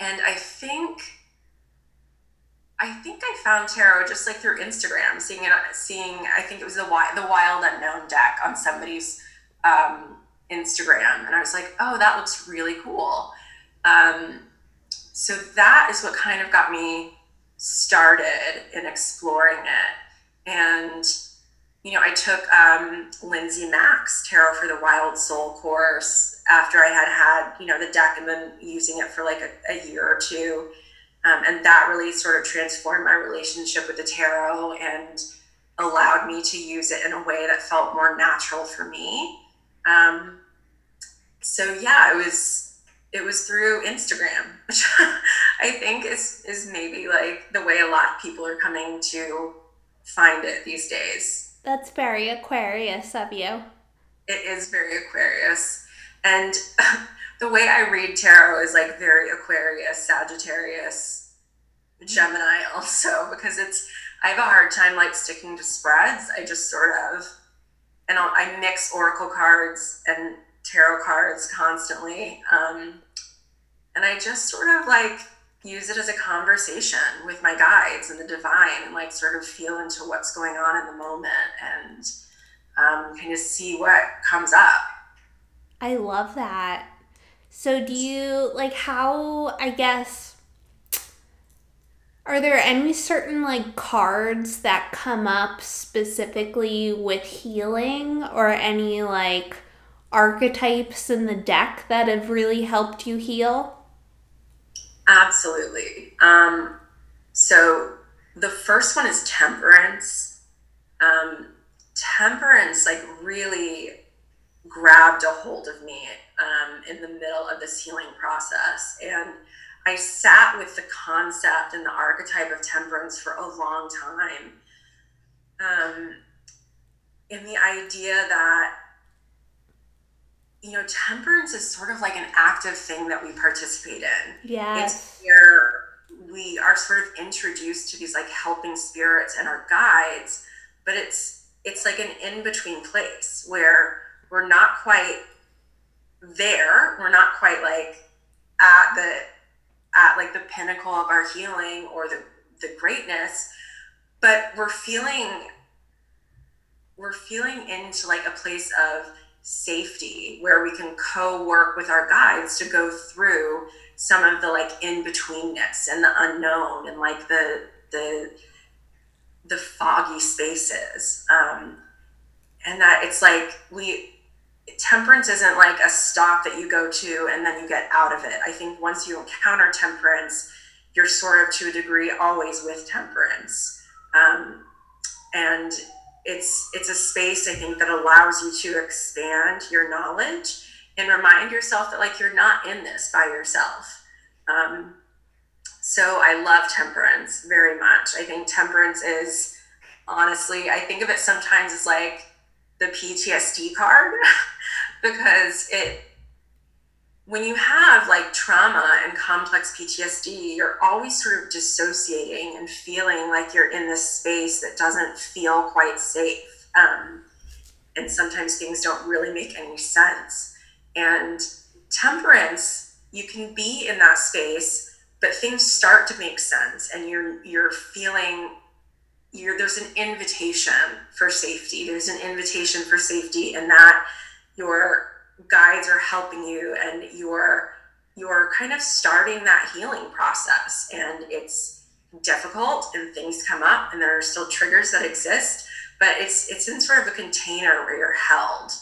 and i think i think i found tarot just like through instagram seeing it seeing i think it was the wild, the wild unknown deck on somebody's um, instagram and i was like oh that looks really cool um, so that is what kind of got me started in exploring it and you know, I took um, Lindsay Mack's Tarot for the Wild Soul course after I had had, you know, the deck and then using it for like a, a year or two. Um, and that really sort of transformed my relationship with the tarot and allowed me to use it in a way that felt more natural for me. Um, so yeah, it was it was through Instagram, which I think is is maybe like the way a lot of people are coming to find it these days. That's very Aquarius of you. It is very Aquarius. And the way I read tarot is like very Aquarius, Sagittarius, Gemini also, because it's, I have a hard time like sticking to spreads. I just sort of, and I'll, I mix Oracle cards and tarot cards constantly. Um, and I just sort of like use it as a conversation with my guides and the divine and like sort of feel into what's going on in the moment and um, kind of see what comes up. I love that. So do you like how I guess are there any certain like cards that come up specifically with healing or any like archetypes in the deck that have really helped you heal? Absolutely. Um, so the first one is temperance. Um, temperance, like, really grabbed a hold of me um, in the middle of this healing process. And I sat with the concept and the archetype of temperance for a long time. Um, in the idea that you know, temperance is sort of like an active thing that we participate in. Yeah. It's where we are sort of introduced to these like helping spirits and our guides, but it's it's like an in between place where we're not quite there. We're not quite like at the at like the pinnacle of our healing or the the greatness, but we're feeling we're feeling into like a place of safety where we can co-work with our guides to go through some of the like in-betweenness and the unknown and like the the the foggy spaces um, and that it's like we temperance isn't like a stop that you go to and then you get out of it. I think once you encounter temperance you're sort of to a degree always with temperance. Um, and it's it's a space i think that allows you to expand your knowledge and remind yourself that like you're not in this by yourself. Um, so I love temperance very much. I think temperance is honestly, I think of it sometimes as like the PTSD card because it when you have like trauma and complex PTSD, you're always sort of dissociating and feeling like you're in this space that doesn't feel quite safe. Um, and sometimes things don't really make any sense. And temperance, you can be in that space but things start to make sense and you're you're feeling you're there's an invitation for safety. There's an invitation for safety and that your guides are helping you and you're you're kind of starting that healing process. And it's difficult and things come up and there are still triggers that exist but it's it's in sort of a container where you're held.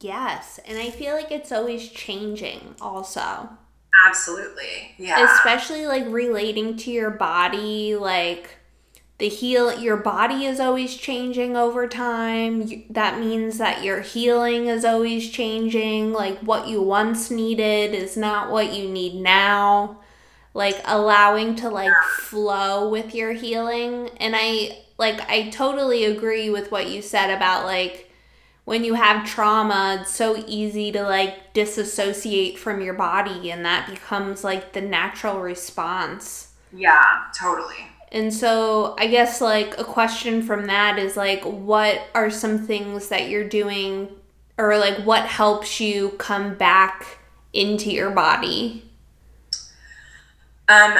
Yes. And i feel like it's always changing also. Absolutely. Yeah. Especially like relating to your body, like the heal your body is always changing over time. That means that your healing is always changing. Like what you once needed is not what you need now. Like allowing to like flow with your healing. And I like I totally agree with what you said about like when you have trauma, it's so easy to like disassociate from your body, and that becomes like the natural response. Yeah, totally. And so, I guess like a question from that is like, what are some things that you're doing, or like what helps you come back into your body? Um,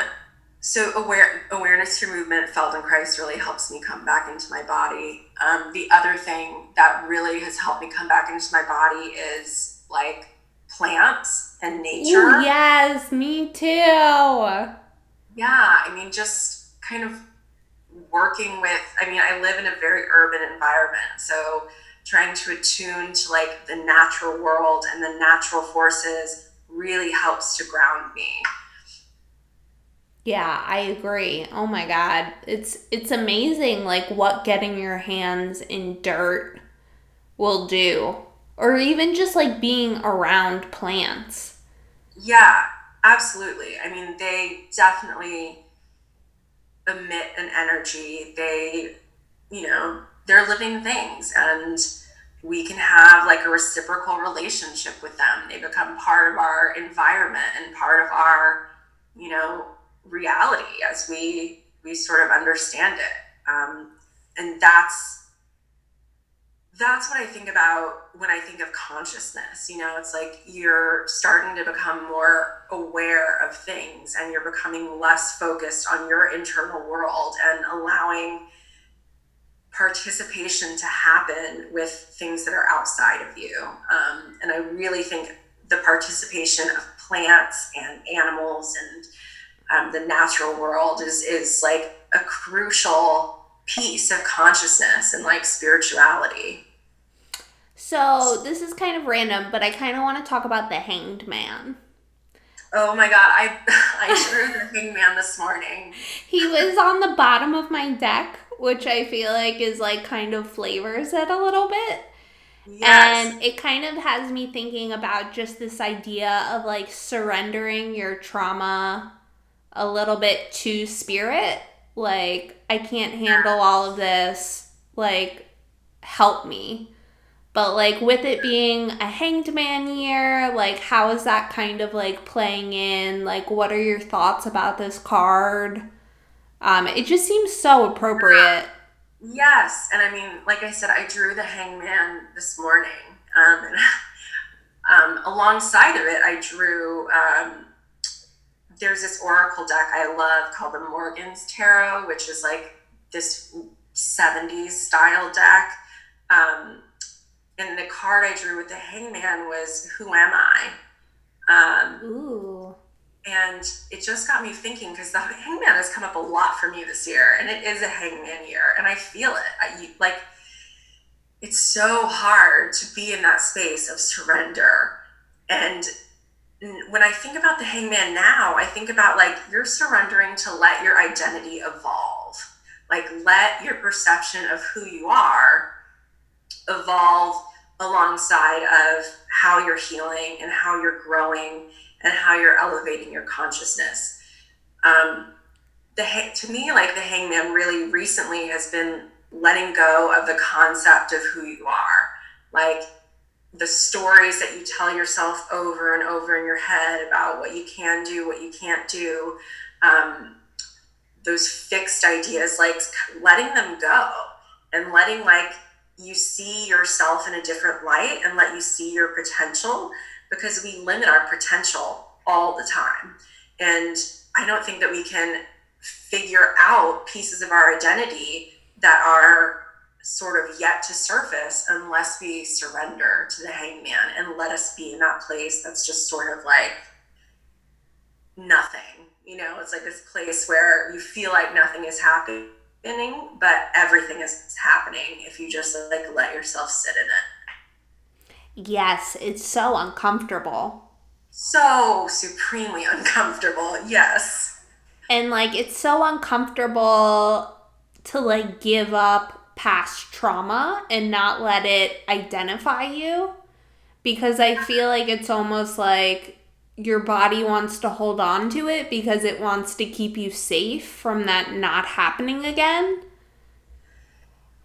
so aware awareness through movement feldenkrais really helps me come back into my body. Um, the other thing that really has helped me come back into my body is like plants and nature. Ooh, yes me too. Yeah i mean just kind of working with i mean i live in a very urban environment so trying to attune to like the natural world and the natural forces really helps to ground me yeah, I agree. Oh my god. It's it's amazing like what getting your hands in dirt will do or even just like being around plants. Yeah, absolutely. I mean, they definitely emit an energy. They, you know, they're living things and we can have like a reciprocal relationship with them. They become part of our environment and part of our, you know, reality as we we sort of understand it um, and that's that's what i think about when i think of consciousness you know? It's like you're starting to become more aware of things and you're becoming less focused on your internal world and allowing participation to happen with things that are outside of you. Um, and i really think the participation of plants and animals and um, the natural world is is like a crucial piece of consciousness and like spirituality. So this is kind of random, but I kind of want to talk about the Hanged Man. Oh my god, I I drew the Hanged Man this morning. He was on the bottom of my deck, which I feel like is like kind of flavors it a little bit. Yes. And it kind of has me thinking about just this idea of like surrendering your trauma a little bit to spirit. Like, I can't handle all of this. Like, help me. But like with it being a hanged man year, like how is that kind of like playing in? Like what are your thoughts about this card? Um, it just seems so appropriate. Yes, and I mean, like I said, I drew the hangman this morning, um, and um, alongside of it, I drew. Um, there's this oracle deck I love called the Morgan's Tarot, which is like this 70s style deck. Um, and the card I drew with the hangman was "Who am I?" Um, Ooh. and it just got me thinking because the hangman has come up a lot for me this year and it is a hangman year and i feel it I, like it's so hard to be in that space of surrender and when i think about the hangman now i think about like you're surrendering to let your identity evolve like let your perception of who you are evolve alongside of how you're healing and how you're growing and how you're elevating your consciousness. Um, the to me, like the hangman, really recently has been letting go of the concept of who you are, like the stories that you tell yourself over and over in your head about what you can do, what you can't do, um, those fixed ideas, like letting them go and letting like you see yourself in a different light and let you see your potential because we limit our potential all the time. And I don't think that we can figure out pieces of our identity that are sort of yet to surface unless we surrender to the hangman and let us be in that place that's just sort of like nothing. You know, it's like this place where you feel like nothing is happening, but everything is happening if you just like let yourself sit in it. Yes, it's so uncomfortable. So supremely uncomfortable. Yes. And like it's so uncomfortable to like give up past trauma and not let it identify you because I feel like it's almost like your body wants to hold on to it because it wants to keep you safe from that not happening again.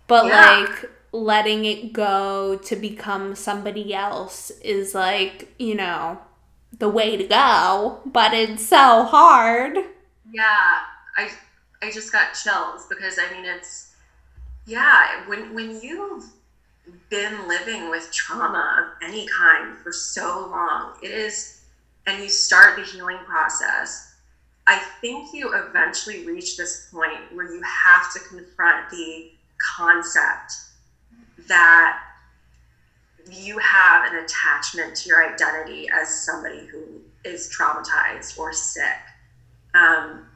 But Yeah. like letting it go to become somebody else is like, you know, the way to go, but it's so hard. Yeah. I I just got chills because I mean it's yeah, when when you've been living with trauma of any kind for so long, it is and you start the healing process, I think you eventually reach this point where you have to confront the concept that you have an attachment to your identity as somebody who is traumatized or sick. Um,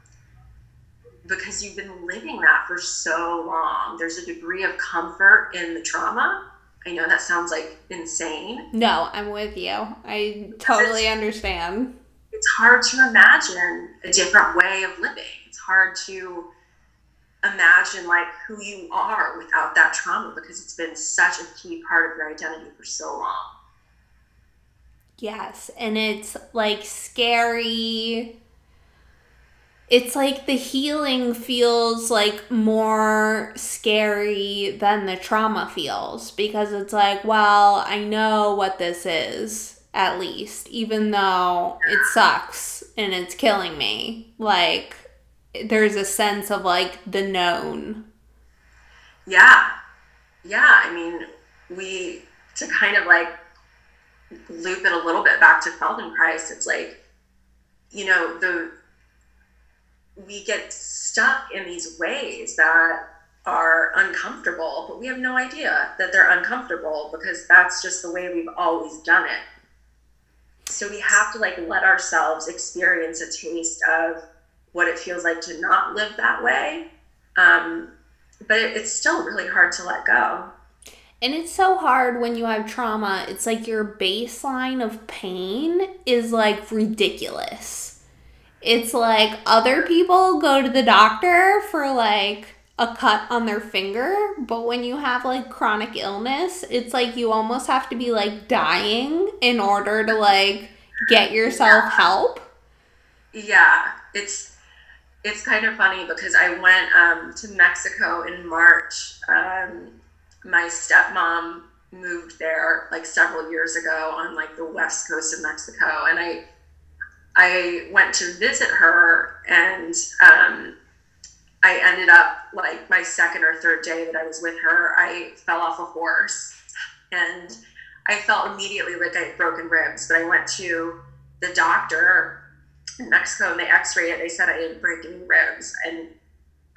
because you've been living that for so long. There's a degree of comfort in the trauma. I know that sounds like insane. No, I'm with you. I totally understand. It's hard to imagine a different way of living. It's hard to imagine like who you are without that trauma because it's been such a key part of your identity for so long. Yes, and it's like scary. It's like the healing feels like more scary than the trauma feels because it's like, well, I know what this is at least, even though it sucks and it's killing me. Like, there's a sense of like the known. Yeah. Yeah. I mean, we, to kind of like loop it a little bit back to Feldenkrais, it's like, you know, the, we get stuck in these ways that are uncomfortable, but we have no idea that they're uncomfortable because that's just the way we've always done it. So we have to like let ourselves experience a taste of what it feels like to not live that way. Um, but it, it's still really hard to let go. And it's so hard when you have trauma. It's like your baseline of pain is like ridiculous. It's like other people go to the doctor for like a cut on their finger, but when you have like chronic illness, it's like you almost have to be like dying in order to like get yourself help. Yeah, it's it's kind of funny because I went um, to Mexico in March. Um, my stepmom moved there like several years ago on like the west coast of Mexico, and I I went to visit her, and um, I ended up like my second or third day that I was with her, I fell off a horse and I felt immediately like I had broken ribs. But I went to the doctor in Mexico and they x-rayed it. They said I didn't break any ribs. And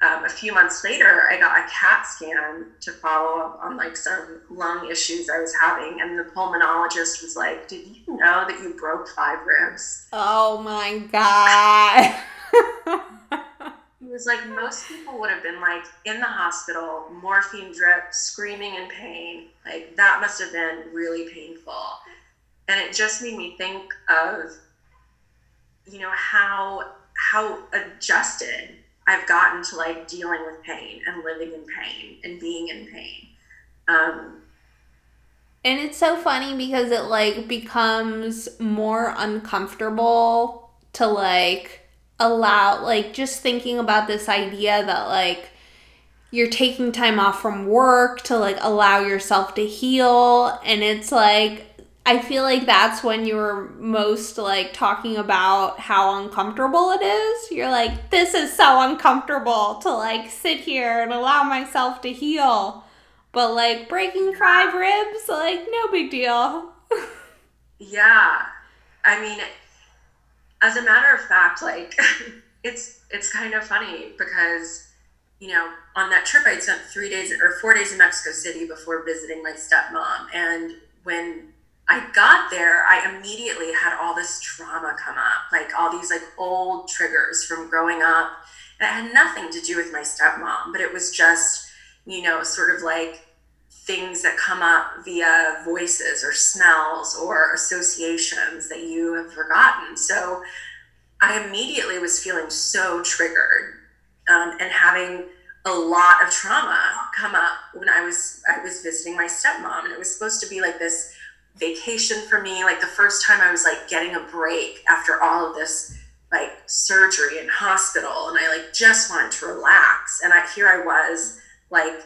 um, a few months later, I got a CAT scan to follow up on like some lung issues I was having, and the pulmonologist was like, "Did you know that you broke five ribs?" Oh my god. he was like, most people would have been like in the hospital, morphine drip, screaming in pain. Like that must have been really painful, and it just made me think of, you know, how how adjusted I've gotten to like dealing with pain and living in pain and being in pain. Um, and it's so funny because it like becomes more uncomfortable to like allow like just thinking about this idea that like you're taking time off from work to like allow yourself to heal and it's like I feel like that's when you were most like talking about how uncomfortable it is. You're like, this is so uncomfortable to like sit here and allow myself to heal. But like breaking five ribs, like no big deal. yeah. I mean, as a matter of fact, like it's it's kind of funny because you know on that trip I spent three days or four days in Mexico City before visiting my stepmom, and when I got there, I immediately had all this trauma come up, like all these like old triggers from growing up. And it had nothing to do with my stepmom, but it was just, you know, sort of like things that come up via voices or smells or associations that you have forgotten. So I immediately was feeling so triggered um, and having a lot of trauma come up when I was I was visiting my stepmom, and it was supposed to be like this vacation for me. Like the first time I was like getting a break after all of this like surgery and hospital and I like just wanted to relax. And I here I was like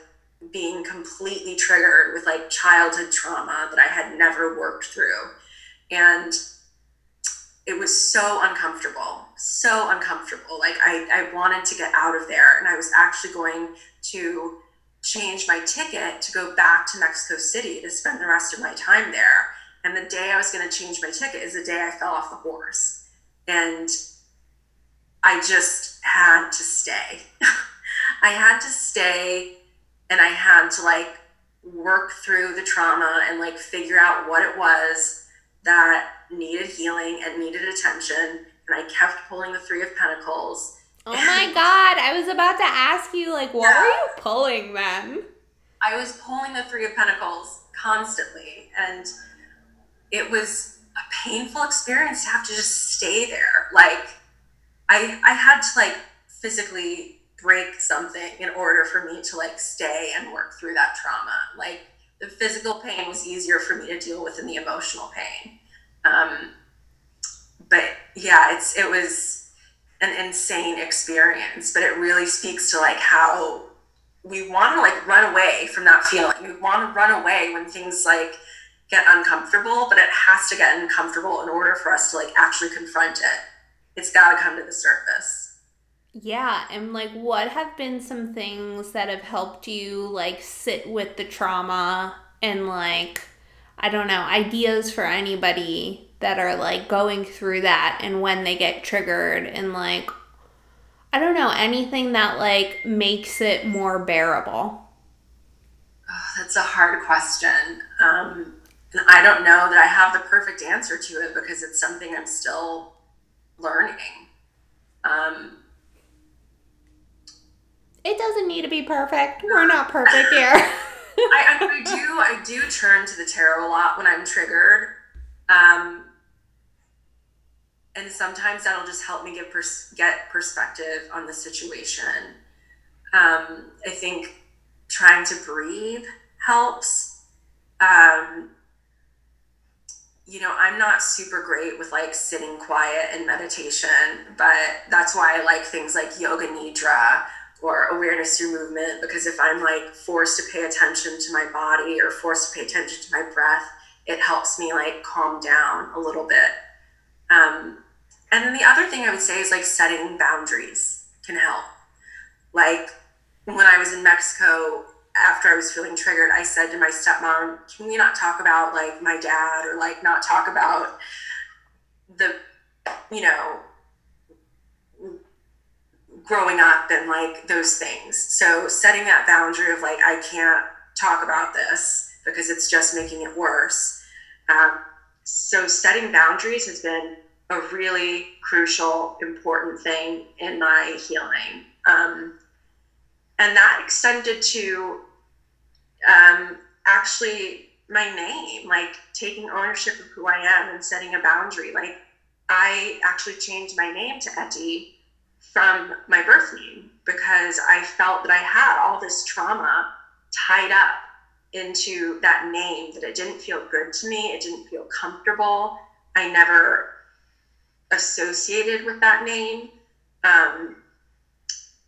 being completely triggered with like childhood trauma that I had never worked through. And it was so uncomfortable, so uncomfortable. Like I, I wanted to get out of there. And I was actually going to change my ticket to go back to Mexico City to spend the rest of my time there. And the day I was going to change my ticket is the day I fell off the horse. And I just had to stay. I had to stay and I had to like work through the trauma and like figure out what it was that needed healing and needed attention. And I kept pulling the Three of Pentacles Oh my god, I was about to ask you, like, what yeah. were you pulling then? I was pulling the Three of Pentacles constantly, and it was a painful experience to have to just stay there. Like, I I had to like physically break something in order for me to like stay and work through that trauma. Like the physical pain was easier for me to deal with than the emotional pain. Um, but yeah, it's it was an insane experience, but it really speaks to like how we want to like run away from that feeling. We want to run away when things like get uncomfortable, but it has to get uncomfortable in order for us to like actually confront it. It's got to come to the surface. Yeah, and like what have been some things that have helped you like sit with the trauma and like I don't know, ideas for anybody that are like going through that and when they get triggered and like I don't know, anything that like makes it more bearable? Oh, that's a hard question. Um, and I don't know that I have the perfect answer to it because it's something I'm still learning. Um, it doesn't need to be perfect. We're not perfect here. I, I, do. I do turn to the tarot a lot when I'm triggered. Um, and sometimes that'll just help me get pers- get perspective on the situation. Um, I think trying to breathe helps. Um, you know, I'm not super great with like sitting quiet and meditation, but that's why I like things like yoga nidra or awareness through movement because if I'm like forced to pay attention to my body or forced to pay attention to my breath, it helps me like calm down a little bit. Um, and then the other thing I would say is like setting boundaries can help. Like when I was in Mexico, after I was feeling triggered, I said to my stepmom, "Can we not talk about like my dad or like not talk about the, you know, growing up and like those things." So setting that boundary of like I can't talk about this because it's just making it worse. Um, so setting boundaries has been a really crucial, important thing in my healing. Um, and that extended to um, actually my name, like taking ownership of who I am and setting a boundary. Like I actually changed my name to Etty from my birth name because I felt that I had all this trauma tied up into that name that it didn't feel good to me. It didn't feel comfortable. I never associated with that name. Um,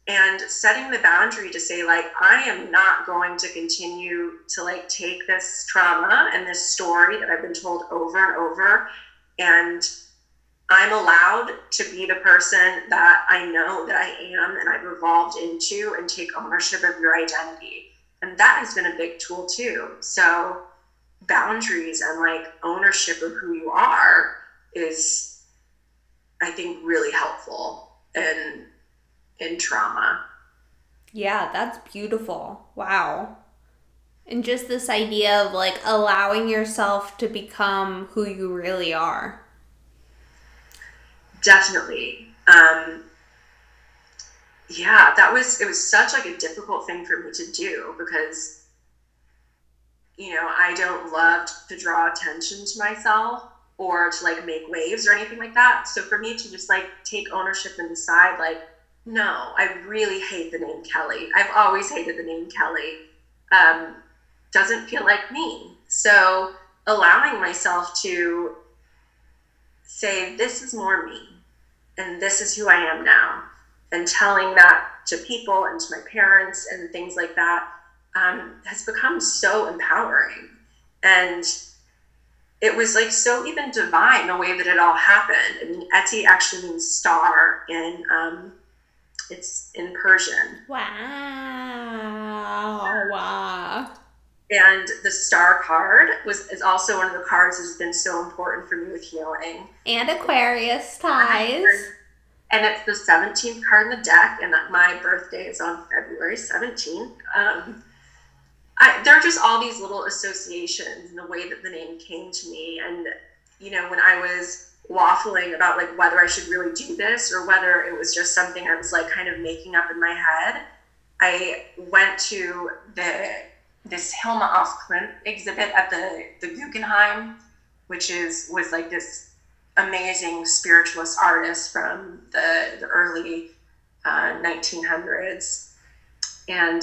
and setting the boundary to say like i am not going to continue to like take this trauma and this story that i've been told over and over and i'm allowed to be the person that i know that i am and i've evolved into and take ownership of your identity and that has been a big tool too so boundaries and like ownership of who you are is i think really helpful in in trauma. Yeah, that's beautiful. Wow. And just this idea of like allowing yourself to become who you really are. Definitely. Um, yeah, that was it was such like a difficult thing for me to do because you know, I don't love to draw attention to myself or to like make waves or anything like that. So for me to just like take ownership and decide like no, I really hate the name Kelly. I've always hated the name Kelly. Um, doesn't feel like me. So allowing myself to say, this is more me, and this is who I am now, and telling that to people and to my parents and things like that um, has become so empowering. And it was like so even divine the way that it all happened. I mean, Etty actually means star in um, it's in Persian. Wow. Wow. And the star card was is also one of the cards that's been so important for me with healing. And Aquarius ties. And it's the 17th card in the deck, and my birthday is on February 17th. Um, I, there are just all these little associations and the way that the name came to me. And, you know, when I was waffling about like whether I should really do this or whether it was just something I was like kind of making up in my head. I went to the this Hilma af Klint exhibit at the the Guggenheim, which is was like this amazing spiritualist artist from the the early uh, 1900s. And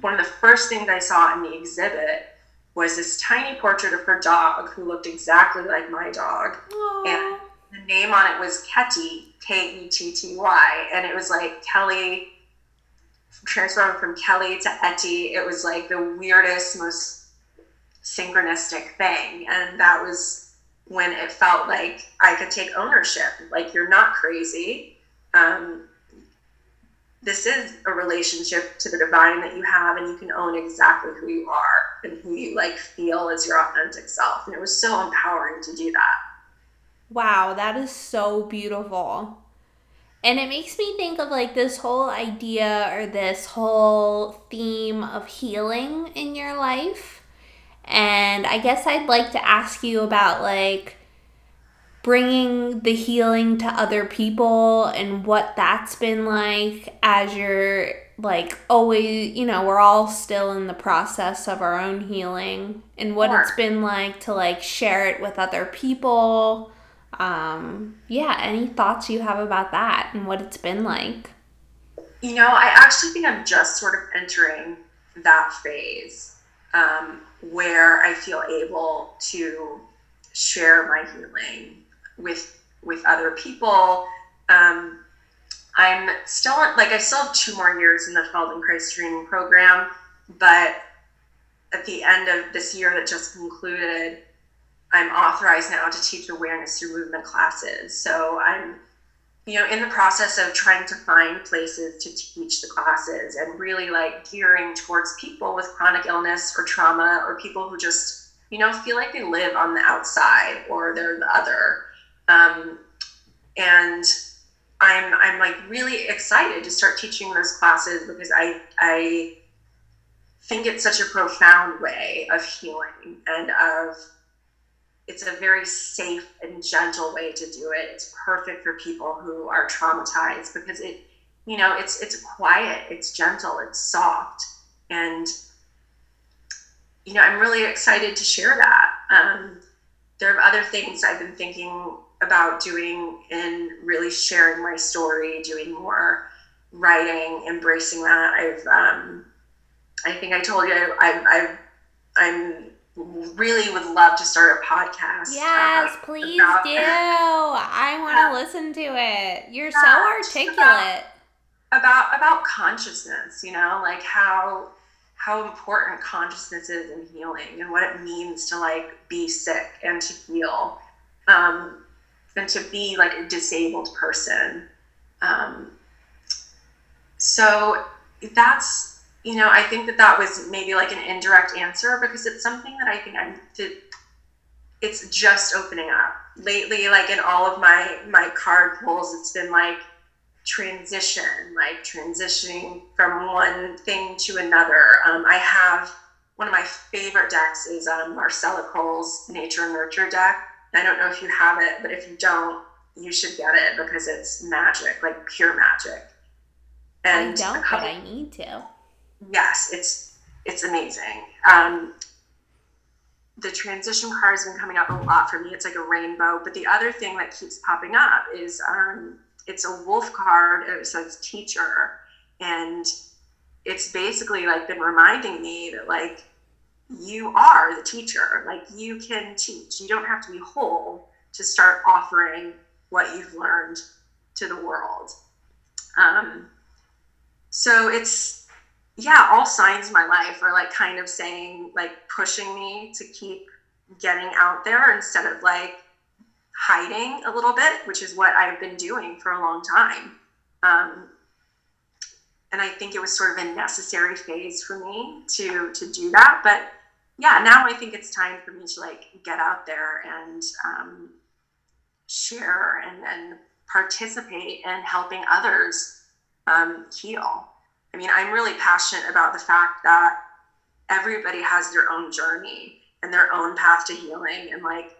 one of the first things I saw in the exhibit was this tiny portrait of her dog who looked exactly like my dog. Aww. And the name on it was Ketty, K E T T Y. And it was like Kelly, transforming from Kelly to Etty. It was like the weirdest, most synchronistic thing. And that was when it felt like I could take ownership. Like, you're not crazy. Um, this is a relationship to the divine that you have and you can own exactly who you are and who you like feel as your authentic self and it was so empowering to do that wow that is so beautiful and it makes me think of like this whole idea or this whole theme of healing in your life and i guess i'd like to ask you about like bringing the healing to other people and what that's been like as you're like always you know we're all still in the process of our own healing and what sure. it's been like to like share it with other people um yeah any thoughts you have about that and what it's been like you know i actually think i'm just sort of entering that phase um, where i feel able to share my healing with with other people. Um, I'm still like I still have two more years in the Feldenkrais training program, but at the end of this year that just concluded, I'm authorized now to teach awareness through movement classes. So I'm you know, in the process of trying to find places to teach the classes and really like gearing towards people with chronic illness or trauma or people who just, you know, feel like they live on the outside or they're the other. Um, and I'm I'm like really excited to start teaching those classes because I I think it's such a profound way of healing and of it's a very safe and gentle way to do it. It's perfect for people who are traumatized because it you know it's it's quiet, it's gentle, it's soft and you know I'm really excited to share that. Um, there are other things I've been thinking about doing and really sharing my story, doing more writing, embracing that. I've, um, I think I told you, I, I, I'm really would love to start a podcast. Yes, uh, please about, do. I want to uh, listen to it. You're so articulate. About, about about consciousness, you know, like how how important consciousness is in healing and what it means to like be sick and to heal. Um, and to be like a disabled person. Um, so that's you know I think that that was maybe like an indirect answer because it's something that I think I'm to, it's just opening up lately. Like in all of my my card pulls, it's been like transition, like transitioning from one thing to another. Um, I have one of my favorite decks is um, Marcella Kroll's Nature and Nurture deck I don't know if you have it, but if you don't, you should get it because it's magic, like pure magic. And I don't, couple, but I need to. Yes, it's it's amazing. Um, the transition card has been coming up a lot for me. It's like a rainbow. But the other thing that keeps popping up is um, it's a wolf card. It says teacher, and it's basically like been reminding me that like you are the teacher. Like you can teach. You don't have to be whole to start offering what you've learned to the world. Um, so it's yeah, all signs in my life are like kind of saying like pushing me to keep getting out there instead of like hiding a little bit, which is what I've been doing for a long time. Um, and I think it was sort of a necessary phase for me to to do that. But yeah, now I think it's time for me to like get out there and um, share and, and participate in helping others um, heal. I mean, I'm really passionate about the fact that everybody has their own journey and their own path to healing. And like,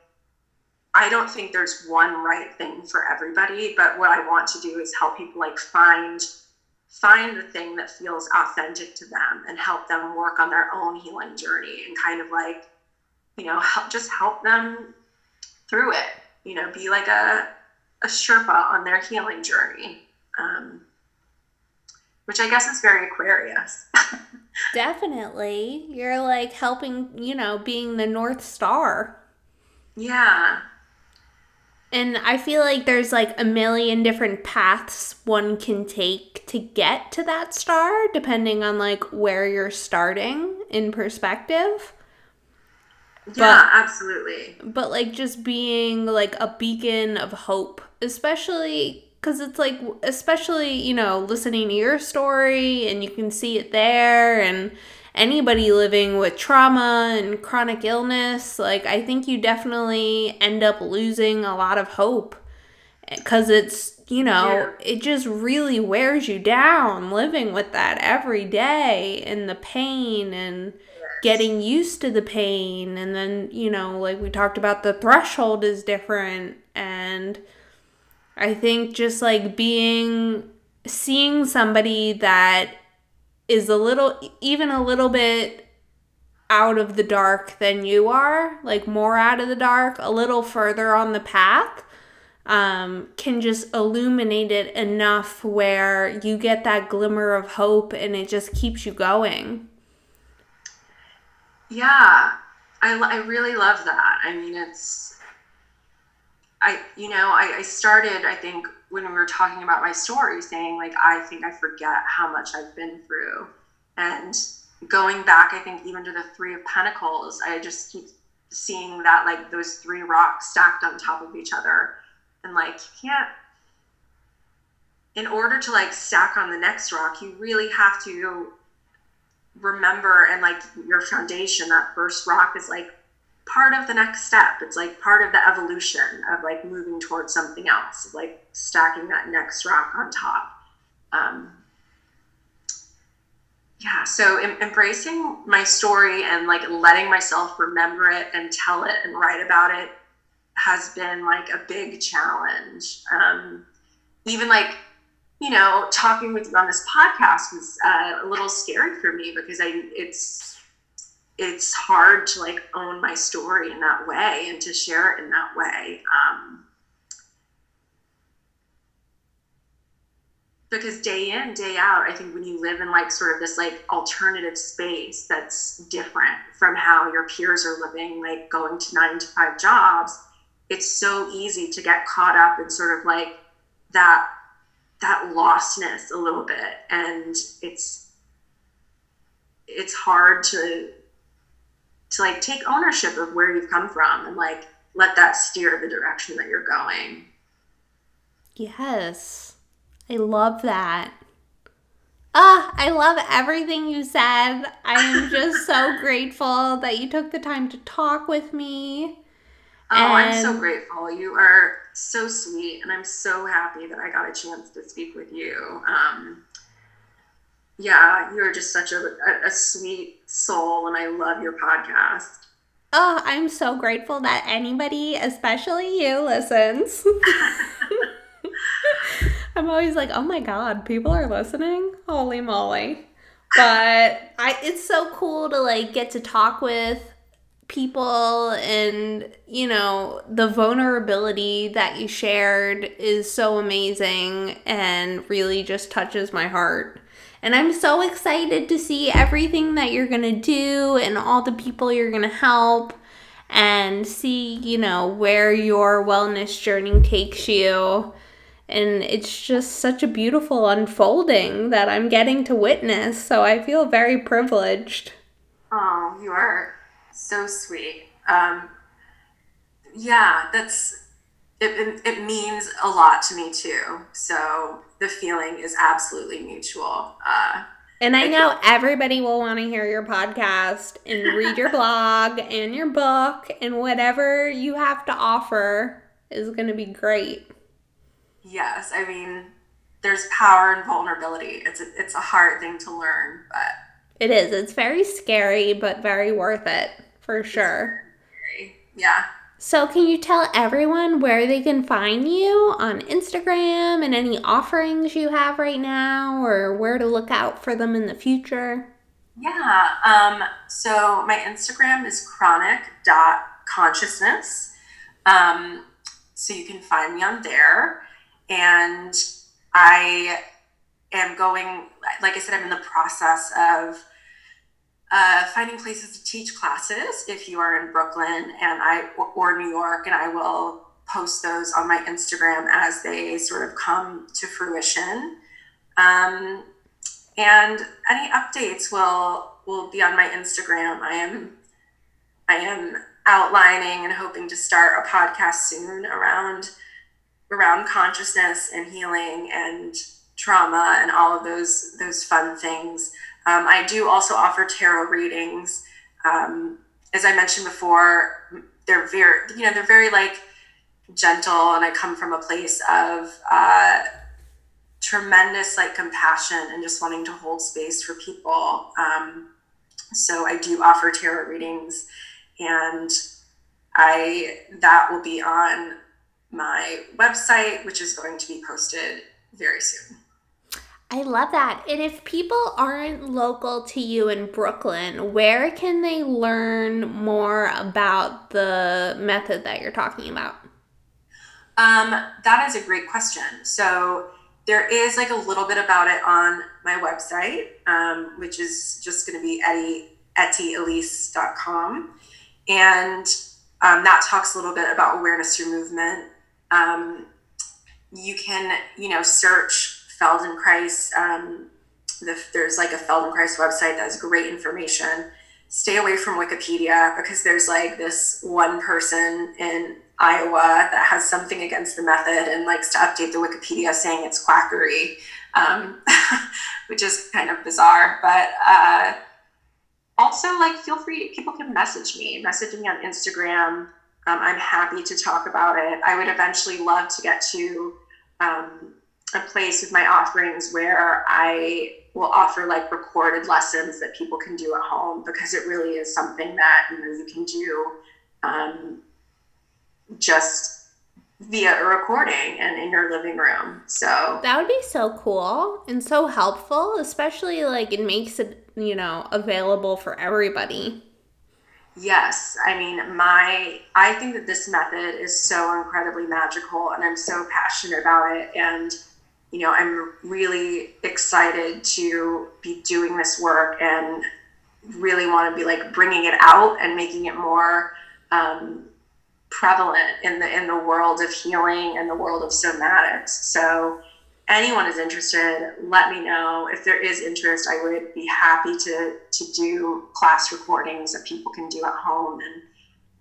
I don't think there's one right thing for everybody, but what I want to do is help people like find find the thing that feels authentic to them and help them work on their own healing journey and kind of like you know help just help them through it you know be like a, a sherpa on their healing journey um, which i guess is very aquarius definitely you're like helping you know being the north star yeah and I feel like there's like a million different paths one can take to get to that star, depending on like where you're starting in perspective. Yeah, but, absolutely. But like just being like a beacon of hope, especially because it's like, especially, you know, listening to your story and you can see it there and anybody living with trauma and chronic illness, like I think you definitely end up losing a lot of hope eh, because it's, you know, yeah. it just really wears you down living with that every day and the pain and getting used to the pain and then, you know, like we talked about the threshold is different and I think just like being seeing somebody that is a little even a little bit out of the dark than you are, like more out of the dark, a little further on the path, um, can just illuminate it enough where you get that glimmer of hope and it just keeps you going. Yeah, I, I really love that. I mean, it's, I, you know, I, I started, I think, when we were talking about my story, saying like, I think I forget how much I've been through. And going back, I think even to the Three of Pentacles, I just keep seeing that like those three rocks stacked on top of each other. And like, you can't, in order to like stack on the next rock, you really have to remember and like your foundation, that first rock is like part of the next step. It's like part of the evolution of like moving towards something else, like stacking that next rock on top. Um, yeah, so em- embracing my story and like letting myself remember it and tell it and write about it has been like a big challenge. Um, even like you know, talking with you on this podcast was uh, a little scary for me because I it's it's hard to like own my story in that way and to share it in that way. Um, because day in day out i think when you live in like sort of this like alternative space that's different from how your peers are living like going to nine to five jobs it's so easy to get caught up in sort of like that that lostness a little bit and it's it's hard to to like take ownership of where you've come from and like let that steer the direction that you're going yes i love that Ah, I love everything you said. I am just so grateful that you took the time to talk with me. Oh, and... I'm so grateful. You are so sweet, and I'm so happy that I got a chance to speak with you. Um, yeah, you're just such a, a, a sweet soul, and I love your podcast. Oh, I'm so grateful that anybody, especially you, listens. I'm always like, oh my god, people are listening. Holy moly! But I, it's so cool to like get to talk with people and you know the vulnerability that you shared is so amazing and really just touches my heart and i'm so excited to see everything that you're going to do and all the people you're going to help and see you know where your wellness journey takes you and it's just such a beautiful unfolding that i'm getting to witness so i feel very privileged oh you are so sweet. Um, yeah, that's it, it, means a lot to me too. So the feeling is absolutely mutual. Uh, and I, I know feel- everybody will want to hear your podcast and read your blog and your book and whatever you have to offer is going to be great. Yes, I mean, there's power in vulnerability. It's a, it's a hard thing to learn, but it is. It's very scary, but very worth it for sure. Yeah. So, can you tell everyone where they can find you on Instagram and any offerings you have right now or where to look out for them in the future? Yeah. Um, so, my Instagram is chronic.consciousness. Um, so, you can find me on there. And I am going, like I said, I'm in the process of uh, finding places to teach classes if you are in Brooklyn and I or New York, and I will post those on my Instagram as they sort of come to fruition. Um, and any updates will will be on my Instagram. I am I am outlining and hoping to start a podcast soon around around consciousness and healing and trauma and all of those those fun things. Um, I do also offer tarot readings. Um, as I mentioned before, they're very, you know, they're very like gentle, and I come from a place of uh, tremendous like compassion and just wanting to hold space for people. Um, so I do offer tarot readings, and I that will be on my website, which is going to be posted very soon. I love that. And if people aren't local to you in Brooklyn, where can they learn more about the method that you're talking about? Um, that is a great question. So there is like a little bit about it on my website, um, which is just going to be Etty, ettyelise.com. And um, that talks a little bit about awareness through movement. Um, you can, you know, search Feldenkrais. Um, the, there's like a Feldenkrais website that has great information. Stay away from Wikipedia because there's like this one person in Iowa that has something against the method and likes to update the Wikipedia saying it's quackery, um, which is kind of bizarre. But uh, also, like, feel free, people can message me, message me on Instagram. Um, I'm happy to talk about it. I would eventually love to get to um, a place with my offerings where I will offer like recorded lessons that people can do at home because it really is something that you know you can do um, just via a recording and in your living room. So that would be so cool and so helpful, especially like it makes it, you know, available for everybody. Yes, I mean, my I think that this method is so incredibly magical and I'm so passionate about it and you know, I'm really excited to be doing this work and really want to be like bringing it out and making it more um, prevalent in the in the world of healing and the world of somatics. So anyone is interested, let me know. If there is interest, I would be happy to to do class recordings that people can do at home. And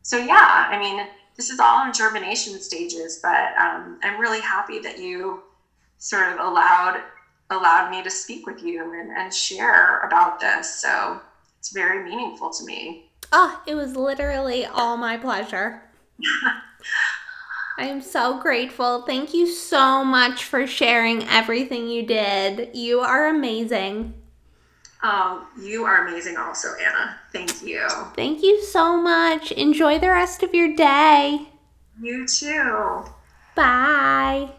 so yeah, I mean, this is all in germination stages, but um, I'm really happy that you sort of allowed allowed me to speak with you and, and share about this. So it's very meaningful to me. Oh, it was literally all my pleasure. I am so grateful. Thank you so much for sharing everything you did. You are amazing. Oh, you are amazing also, Anna. Thank you. Thank you so much. Enjoy the rest of your day. You too. Bye.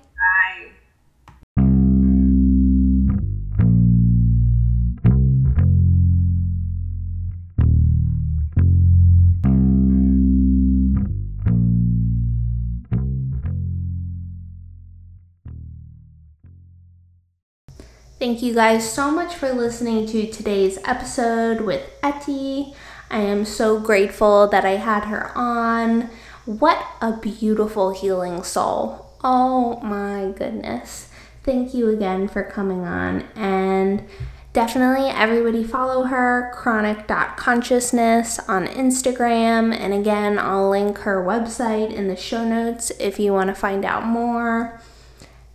Thank you guys so much for listening to today's episode with Etty. I am so grateful that I had her on. What a beautiful healing soul. Oh my goodness. Thank you again for coming on and definitely everybody follow her chronic.consciousness on Instagram and again I'll link her website in the show notes if you want to find out more.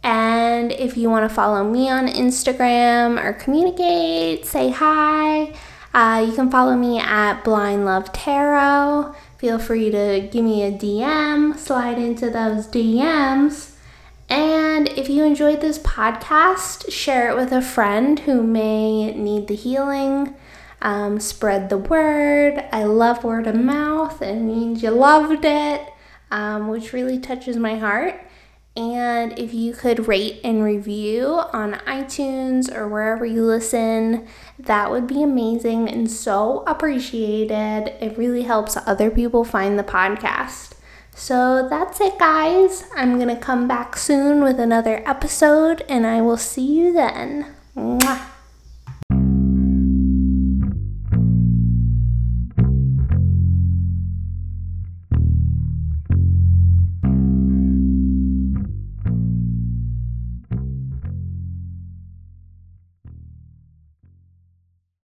And if you want to follow me on Instagram or communicate, say hi, uh, you can follow me at Blind Love Tarot. Feel free to give me a DM, slide into those DMs. And if you enjoyed this podcast, share it with a friend who may need the healing. Um, spread the word. I love word of mouth. It means you loved it, um, which really touches my heart. And if you could rate and review on iTunes or wherever you listen, that would be amazing and so appreciated. It really helps other people find the podcast. So that's it, guys. I'm going to come back soon with another episode, and I will see you then. Mwah.